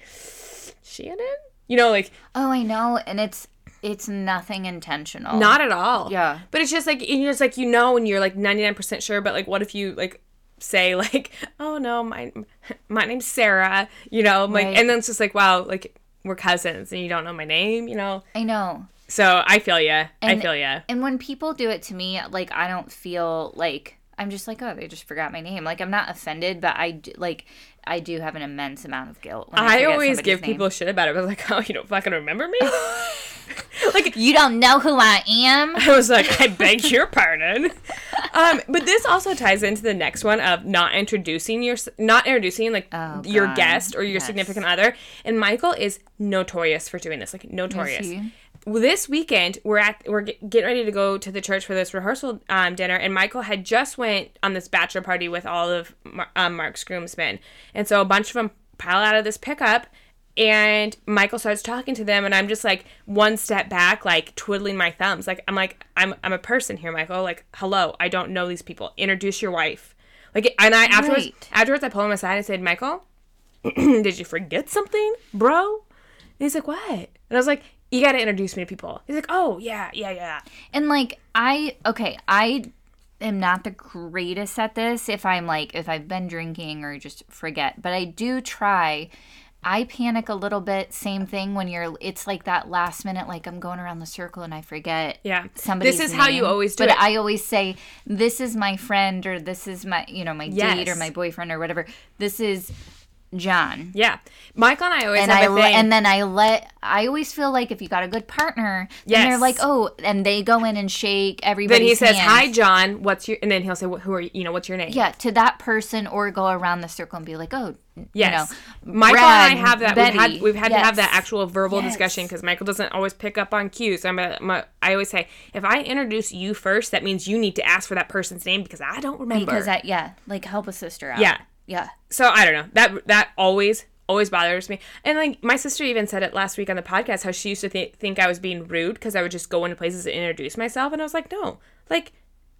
Shannon. You know, like oh i know and it's it's nothing intentional not at all. Yeah. But it's just like and you're just like you know and you're like 99% sure but like what if you like say like oh no my my name's Sarah, you know, like Right. and then it's just like wow, like we're cousins and you don't know my name, you know. i know So I feel ya. I feel ya. And when people do it to me, like I don't feel like I'm just like, oh, they just forgot my name. Like I'm not offended, but I do, like I do have an immense amount of guilt. When I, I always give name. people shit about it. I was like, oh, you don't fucking remember me? [laughs] like You don't know who I am. I was like, I beg your pardon. [laughs] Um, but this also ties into the next one of not introducing your, not introducing like Oh, your guest or your Yes. significant other. And Michael is notorious for doing this, like notorious. This weekend we're at we're getting ready to go to the church for this rehearsal um, dinner, and Michael had just went on this bachelor party with all of Mar- um, Mark's groomsmen, and so a bunch of them pile out of this pickup, and Michael starts talking to them, and I'm just like one step back, like twiddling my thumbs, like I'm like I'm I'm a person here, Michael, like hello, I don't know these people, introduce your wife, like, and I afterwards Right. afterwards I pulled him aside and said, Michael, [clears throat] did you forget something, bro? And he's like, what? And I was like, you got to introduce me to people. He's like, oh, yeah, yeah, yeah. And like I okay, I am not the greatest at this if I'm like if I've been drinking or just forget, but I do try. I panic a little bit. Same thing when you're. It's like that last minute, like I'm going around the circle and I forget. Yeah. Somebody. This is how you always do but it. I always say, "This is my friend," or "This is my, you know, my date or my boyfriend or whatever." This is John. Yeah. Michael and I always And have I a le- thing. and then I let I always feel like if you got a good partner, then they're like, oh, and they go in and shake everybody. then he says, hi, John, what's your, and then he'll say, "Wh- who are you, you know, what's your name? Yeah, to that person, or go around the circle and be like, oh, Yes. you know, Michael Brad, and I have that. We've had, we've had to have that actual verbal Yes. discussion because Michael doesn't always pick up on cues. I'm a, I'm a, I always say, if I introduce you first, that means you need to ask for that person's name because I don't remember. because that yeah, like help a sister out. Yeah. Yeah. so I don't know that that always always bothers me. And like my sister even said it last week on the podcast how she used to th- think I was being rude because I would just go into places and introduce myself, and I was like, no, like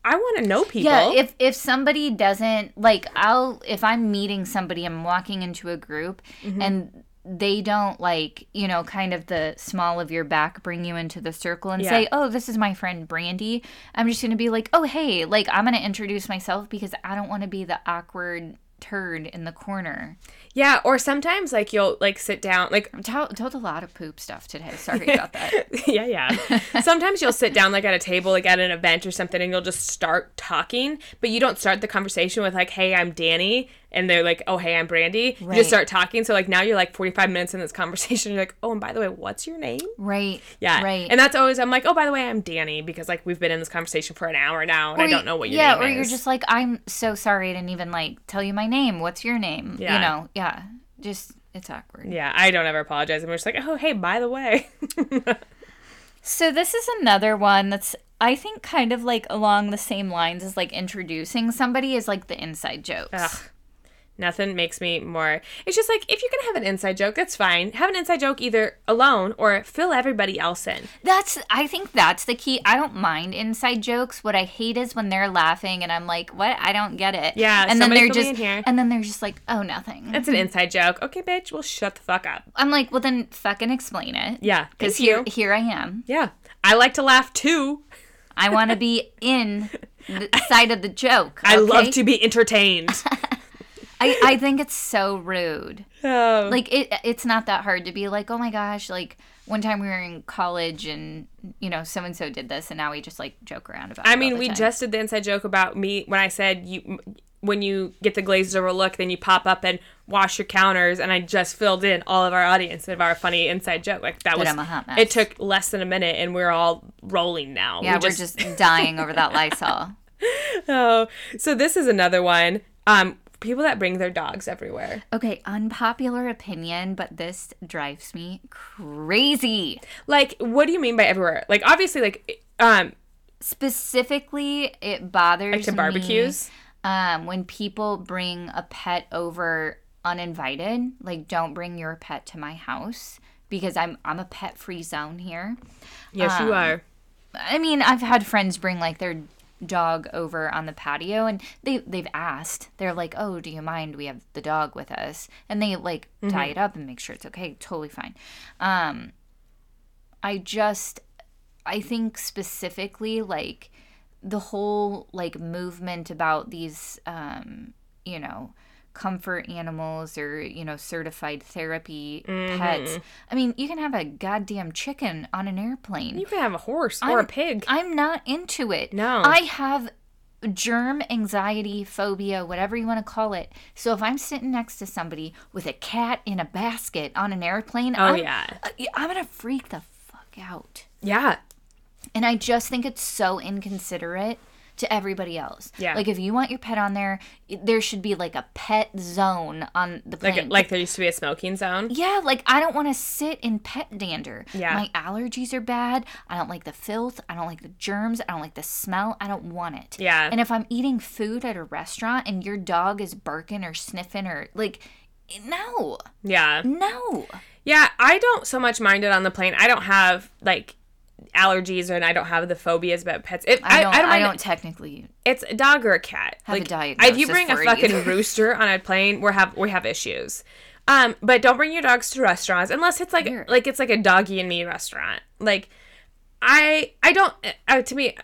I want to know people. Yeah, if if somebody doesn't like I'll if I'm meeting somebody I'm walking into a group Mm-hmm. and they don't like, you know, kind of the small of your back bring you into the circle and Yeah. say, "Oh, this is my friend Brandy." I'm just going to be like, "Oh, hey, like I'm going to introduce myself because I don't want to be the awkward turd in the corner." Yeah, or sometimes like you'll like sit down like I told, told a lot of poop stuff today. Sorry [laughs] about that. [laughs] yeah, yeah. [laughs] Sometimes you'll sit down like at a table, like at an event or something, and you'll just start talking, but you don't start the conversation with like, "Hey, I'm Danny," and they're like, "Oh, hey, I'm Brandy." You just start talking. So like now you're like 45 minutes in this conversation. You're like, "Oh, and by the way, what's your name?" right. Yeah, Right. And that's always I'm like, "Oh, by the way, I'm Danny," because like we've been in this conversation for an hour now, and I don't know what your yeah, name or you're just like, I'm so sorry I didn't even like tell you my name. What's your name? Yeah. You know, yeah. Just it's awkward. yeah, I don't ever apologize. I'm just like, "Oh, hey, by the way." [laughs] So this is another one that's I think kind of like along the same lines as like introducing somebody is like the inside jokes. Ugh. Nothing makes me more. It's just like if you're gonna have an inside joke, that's fine. Have an inside joke either alone or fill everybody else in. That's I think that's the key. I don't mind inside jokes. What I hate is when they're laughing and I'm like, "What? I don't get it." Yeah, and then they're just here. and then they're just like, "Oh, nothing." It's an inside joke. Okay, bitch. Well, shut the fuck up. I'm like, "Well, then fucking explain it." Yeah, Because here, you. here I am. Yeah, I like to laugh too. I want to be in the [laughs] side of the joke. I love to be entertained. [laughs] I, I think it's so rude. oh. Like it it's not that hard to be like, oh my gosh, like one time we were in college and you know, so and so did this and now we just like joke around about it. I mean, we time. just did the inside joke about me when I said you when you get the glazed over look, then you pop up and wash your counters, and I just filled in all of our audience of our funny inside joke. Like that was I'm a hot mess. it took less than a minute, and we're all rolling now. Yeah, We we're just dying over that Lysol. [laughs] oh, so this is another one. Um, people that bring their dogs everywhere. Okay, unpopular opinion, but this drives me crazy. Like, what do you mean by everywhere? Like, obviously, like, um, Specifically, it bothers like to me, barbecues. um, when people bring a pet over uninvited. Like, don't bring your pet to my house because I'm I'm a pet free zone here. Yes, you Um, are. I mean, I've had friends bring like their dog over on the patio and they they've asked. They're like, "Oh, do you mind we have the dog with us?" And they like tie it up and make sure it's okay. Totally fine. Um I just I think specifically like the whole like movement about these um you know comfort animals or you know certified therapy mm-hmm. pets i mean you can have a goddamn chicken on an airplane You can have a horse or a I'm- pig. I'm not into it. No. I have germ anxiety, phobia, whatever you want to call it. So if I'm sitting next to somebody with a cat in a basket on an airplane, Oh, I'm, yeah. Uh, I'm going to freak the fuck out. yeah. And I just think it's so inconsiderate to everybody else. Yeah. Like if you want your pet on there, there should be like a pet zone on the plane. Like, like there used to be a smoking zone. Yeah, like I don't want to sit in pet dander. Yeah. My allergies are bad. I don't like the filth. I don't like the germs. I don't like the smell. I don't want it. Yeah. And if I'm eating food at a restaurant and your dog is barking or sniffing or like, no, Yeah. no. Yeah, I don't so much mind it on the plane. I don't have like allergies and I don't have the phobias about pets. It, I don't. I don't, mind it. technically. It's a dog or a cat. Have a like, diagnosis If you bring a fucking either. [laughs] rooster on a plane, we have we have issues. Um, but don't bring your dogs to restaurants unless it's like Weird. like it's like a doggy and me restaurant. Like, I I don't uh, to me.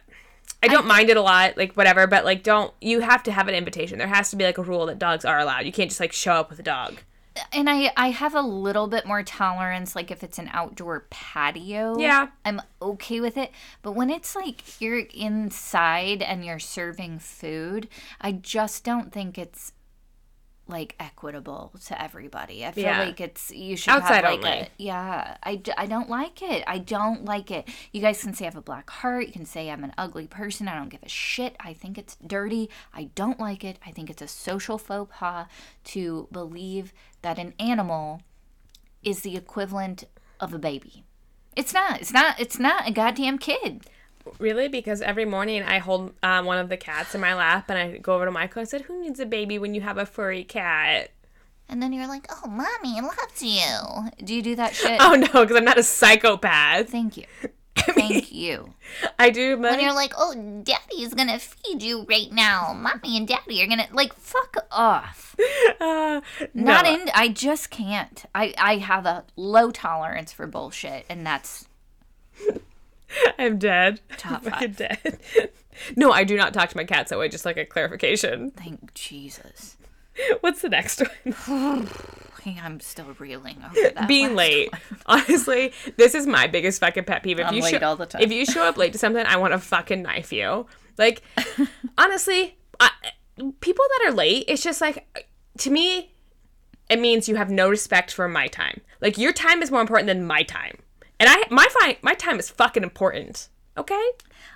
I don't mind it a lot, like whatever, but like don't you have to have an invitation. There has to be like a rule that dogs are allowed. You can't just like show up with a dog. And I, I have a little bit more tolerance, like if it's an outdoor patio. Yeah. I'm okay with it. But when it's like you're inside and you're serving food, I just don't think it's like equitable to everybody. I feel Yeah. like it's you should Outside have like only. a yeah. I, I don't like it. I don't like it. You guys can say I have a black heart. You can say I'm an ugly person. I don't give a shit. I think it's dirty. I don't like it. I think it's a social faux pas to believe that an animal is the equivalent of a baby. It's not. It's not. It's not a goddamn kid. Really? Because every morning I hold um, one of the cats in my lap and I go over to Michael and I said, Who needs a baby when you have a furry cat? And then you're like, "Oh, mommy loves you." Do you do that [laughs] shit? Oh no, because I'm not a psychopath. Thank you. [laughs] Thank you. I do, but When you're like, "Oh, daddy's gonna feed you right now. Mommy and daddy are gonna like fuck off." [laughs] uh, Not no. in. I just can't. I I have a low tolerance for bullshit, and that's [laughs] I'm dead. [laughs] Top I'm five. dead. [laughs] no, I do not talk to my cats that way, just like a clarification. thank Jesus. What's the next one? [sighs] I'm still reeling over that. Being late. one. Honestly, this is my biggest fucking pet peeve. If I'm you late show, all the time. If you show up late to something, I want to fucking knife you. Like, honestly, I, people that are late, it's just like, to me, it means you have no respect for my time. Like, your time is more important than my time. And I, my fi- my time is fucking important. Okay?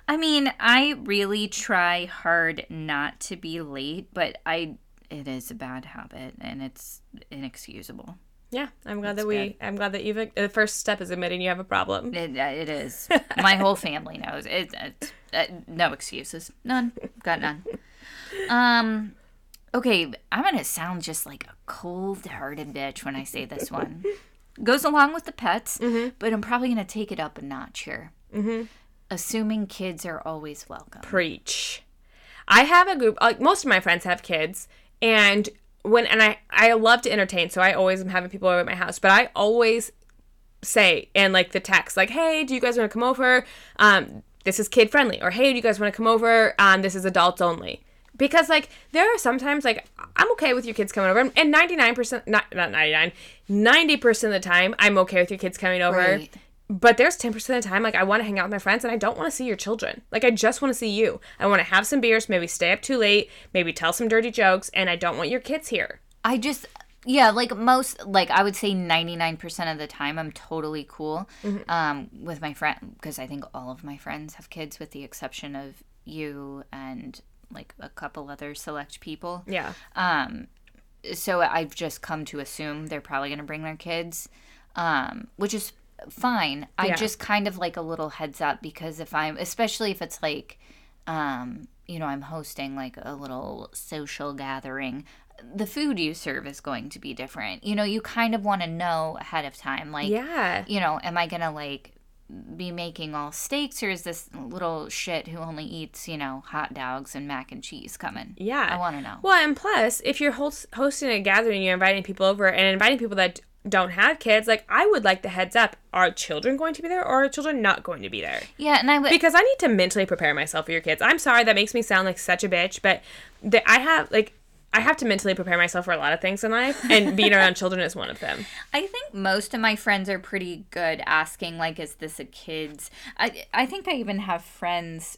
I mean, I really try hard not to be late, but I it is a bad habit and it's inexcusable. Yeah, I'm glad that we. I'm glad that you've. The first step is admitting you have a problem. It, uh, it is. [laughs] My whole family knows. It, it, uh, no excuses. None. Got none. Um, okay, I'm gonna sound just like a cold-hearted bitch when I say this one. [laughs] Goes along with the pets, but I'm probably gonna take it up a notch here. Mm-hmm. Assuming kids are always welcome. Preach. I have a group. Like most of my friends have kids, and when and I I love to entertain, so I always am having people over at my house. But I always say and like the text, like, "Hey, do you guys want to come over? Um, this is kid friendly," or "Hey, do you guys want to come over? Um, this is adults only." Because like there are sometimes like I'm okay with your kids coming over, and 99% not not 99, 90% of the time I'm okay with your kids coming over. Right. But there's 10% of the time, like, I want to hang out with my friends and I don't want to see your children. Like, I just want to see you. I want to have some beers, maybe stay up too late, maybe tell some dirty jokes, and I don't want your kids here. I just yeah, like most like I would say 99% of the time I'm totally cool um with my friend because I think all of my friends have kids with the exception of you and like a couple other select people. Yeah. Um so I've just come to assume they're probably going to bring their kids. Um which is fine. I Yeah. just kind of like a little heads up because if I'm especially if it's like um you know I'm hosting like a little social gathering the food you serve is going to be different. You know, you kind of want to know ahead of time like Yeah. you know, am I going to like be making all steaks or is this little shit who only eats, you know, hot dogs and mac and cheese coming? Yeah. I want to know. Well, and plus, if you're host- hosting a gathering, you're inviting people over and inviting people that don't have kids, like, I would like the heads up. Are children going to be there or are children not going to be there? Yeah, and I would because I need to mentally prepare myself for your kids. I'm sorry that makes me sound like such a bitch, but the, I have like I have to mentally prepare myself for a lot of things in life, and being around [laughs] children is one of them. I think most of my friends are pretty good asking like is this a kid's I I think I even have friends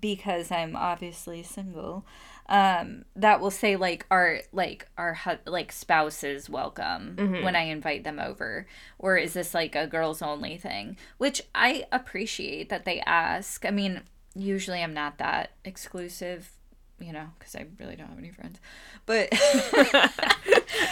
because I'm obviously single um that will say like our like our like spouses welcome when I invite them over or is this like a girls only thing? Which I appreciate that they ask. I mean usually I'm not that exclusive you know because I really don't have any friends but [laughs]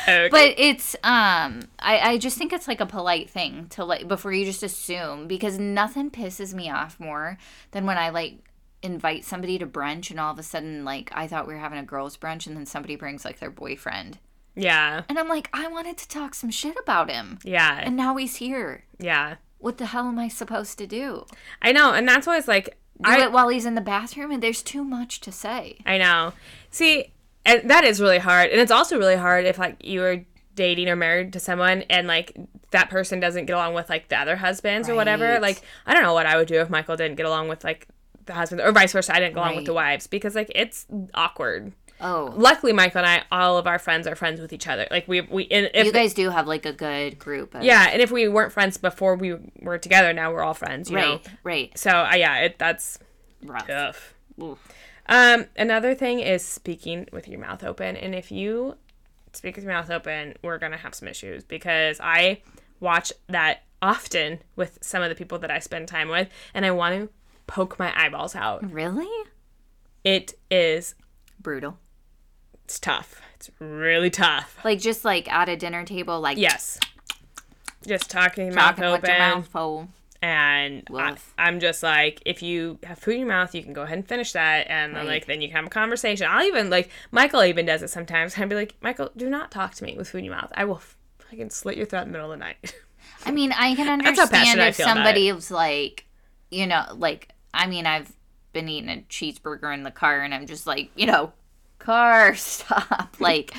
Okay. but it's um I, I just think it's like a polite thing to like before you just assume because nothing pisses me off more than when I like invite somebody to brunch and all of a sudden like I thought we were having a girls brunch and then somebody brings like their boyfriend. yeah, And I'm like, I wanted to talk some shit about him. yeah, And now he's here. yeah. What the hell am I supposed to do? I know, and that's why it's like Do I it while he's in the bathroom and there's too much to say. I know. See, and that is really hard, and it's also really hard if like you are dating or married to someone and like that person doesn't get along with like the other husbands or whatever. Like I don't know what I would do if Michael didn't get along with like the husband or vice versa. I didn't get along with the wives because like it's awkward. Oh. Luckily, Michael and I, all of our friends are friends with each other. Like we we and if You guys do have like a good group of yeah, and if we weren't friends before we were together, now we're all friends. You know. Right, right. So uh, yeah, it, that's Rough. tough. Um, another thing is speaking with your mouth open, and if you speak with your mouth open, we're gonna have some issues because I watch that often with some of the people that I spend time with, and I want to poke my eyeballs out. Really? It is Brutal. It's tough. It's really tough. Like just like at a dinner table, like Yes. Just talking mouth talking with your open, mouth full. and I, I'm just like, if you have food in your mouth, you can go ahead and finish that, and then Right. like then you can have a conversation. I'll even like Michael even does it sometimes. [laughs] I'd be like, Michael, do not talk to me with food in your mouth. I will fucking slit your throat in the middle of the night. [laughs] I mean, I can understand if feel about somebody was like, you know, like I mean, I've been eating a cheeseburger in the car, and I'm just like, you know, car [laughs] stop, like.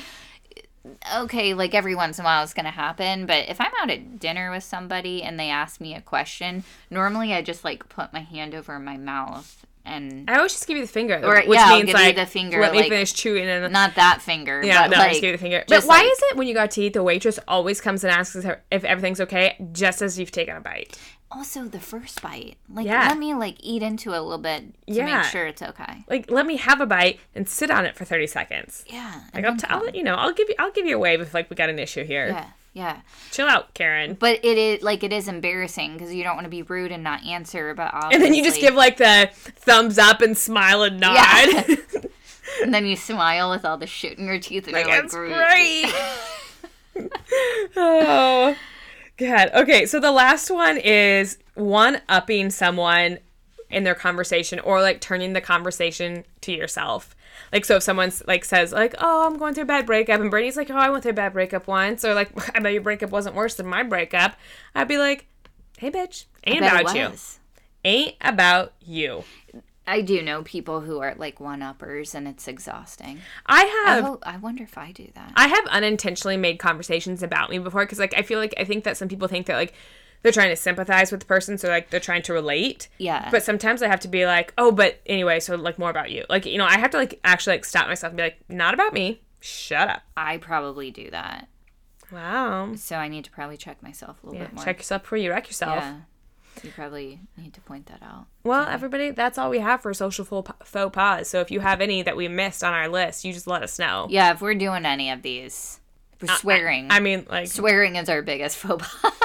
Okay, like every once in a while it's gonna happen, but if I'm out at dinner with somebody and they ask me a question, normally I just like put my hand over my mouth and I always just give you the finger, Or, which yeah, means like the finger, let me like- finish chewing and. not that finger. yeah, but no, like, just give you the finger. But why like- is it when you got to eat, the waitress always comes and asks if everything's okay, just as you've taken a bite? Also the first bite. Like Yeah. let me like eat into it a little bit to Yeah. make sure it's okay. Like, let me have a bite and sit on it for thirty seconds. Yeah. Like, I'll, t- I'll let you know. I'll give you. I'll give you a wave if like we got an issue here. Yeah, yeah. Chill out, Karen. But it is like it is embarrassing because you don't want to be rude and not answer. But obviously, And then you just give like the thumbs up and smile and nod. Yeah. [laughs] [laughs] and then you smile with all the shit in your teeth and like you're like, great. [laughs] oh, God. Okay, so the last one is one upping someone in their conversation or like turning the conversation to yourself. Like so if someone's like says like, "Oh, I'm going through a bad breakup," and Brittany's like, "Oh, I went through a bad breakup once," or like, [laughs] "I bet your breakup wasn't worse than my breakup," I'd be like, "Hey, bitch, ain't about you. Ain't about you." I do know people who are like one uppers and it's exhausting. I I, have hope, I wonder if I do that. I have unintentionally made conversations about me before because like I feel like I think that some people think that like they're trying to sympathize with the person, so like they're trying to relate. Yeah. But sometimes I have to be like, oh, but anyway, so like more about you. Like you know, I have to like actually like stop myself and be like, not about me. Shut up. I probably do that. Wow. So I need to probably check myself a little Yeah. bit more. Check yourself before you wreck yourself. Yeah. You probably need to point that out. Well, everybody, that's all we have for social faux pas. So if you have any that we missed on our list, you just let us know. Yeah, if we're doing any of these, we're swearing. I mean, like, swearing is our biggest faux pas. [laughs]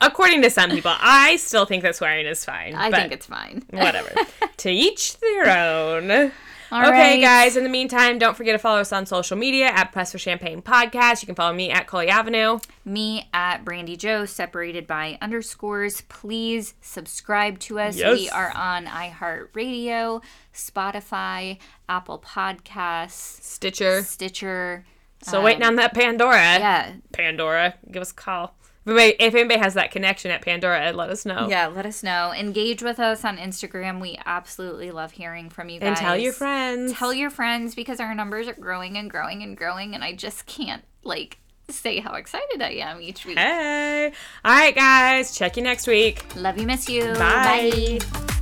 according to some people, I still think that swearing is fine. I think it's fine. whatever. [laughs] to each their own. All okay, right. guys. In the meantime, don't forget to follow us on social media at Press for Champagne Podcast. You can follow me at Coley Avenue. Me at Brandy Joe, separated by underscores. Please subscribe to us. Yes. We are on iHeartRadio, Spotify, Apple Podcasts, Stitcher. Stitcher. Still waiting on that Pandora. Um, yeah, Pandora, give us a call. If anybody, has that connection at Pandora, let us know. yeah. Let us know. Engage with us on Instagram. We absolutely love hearing from you guys. And tell your friends. Tell your friends because our numbers are growing and growing and growing, and I just can't like say how excited I am each week. Hey. All right, guys. Check you next week. Love you, miss you. Bye. Bye.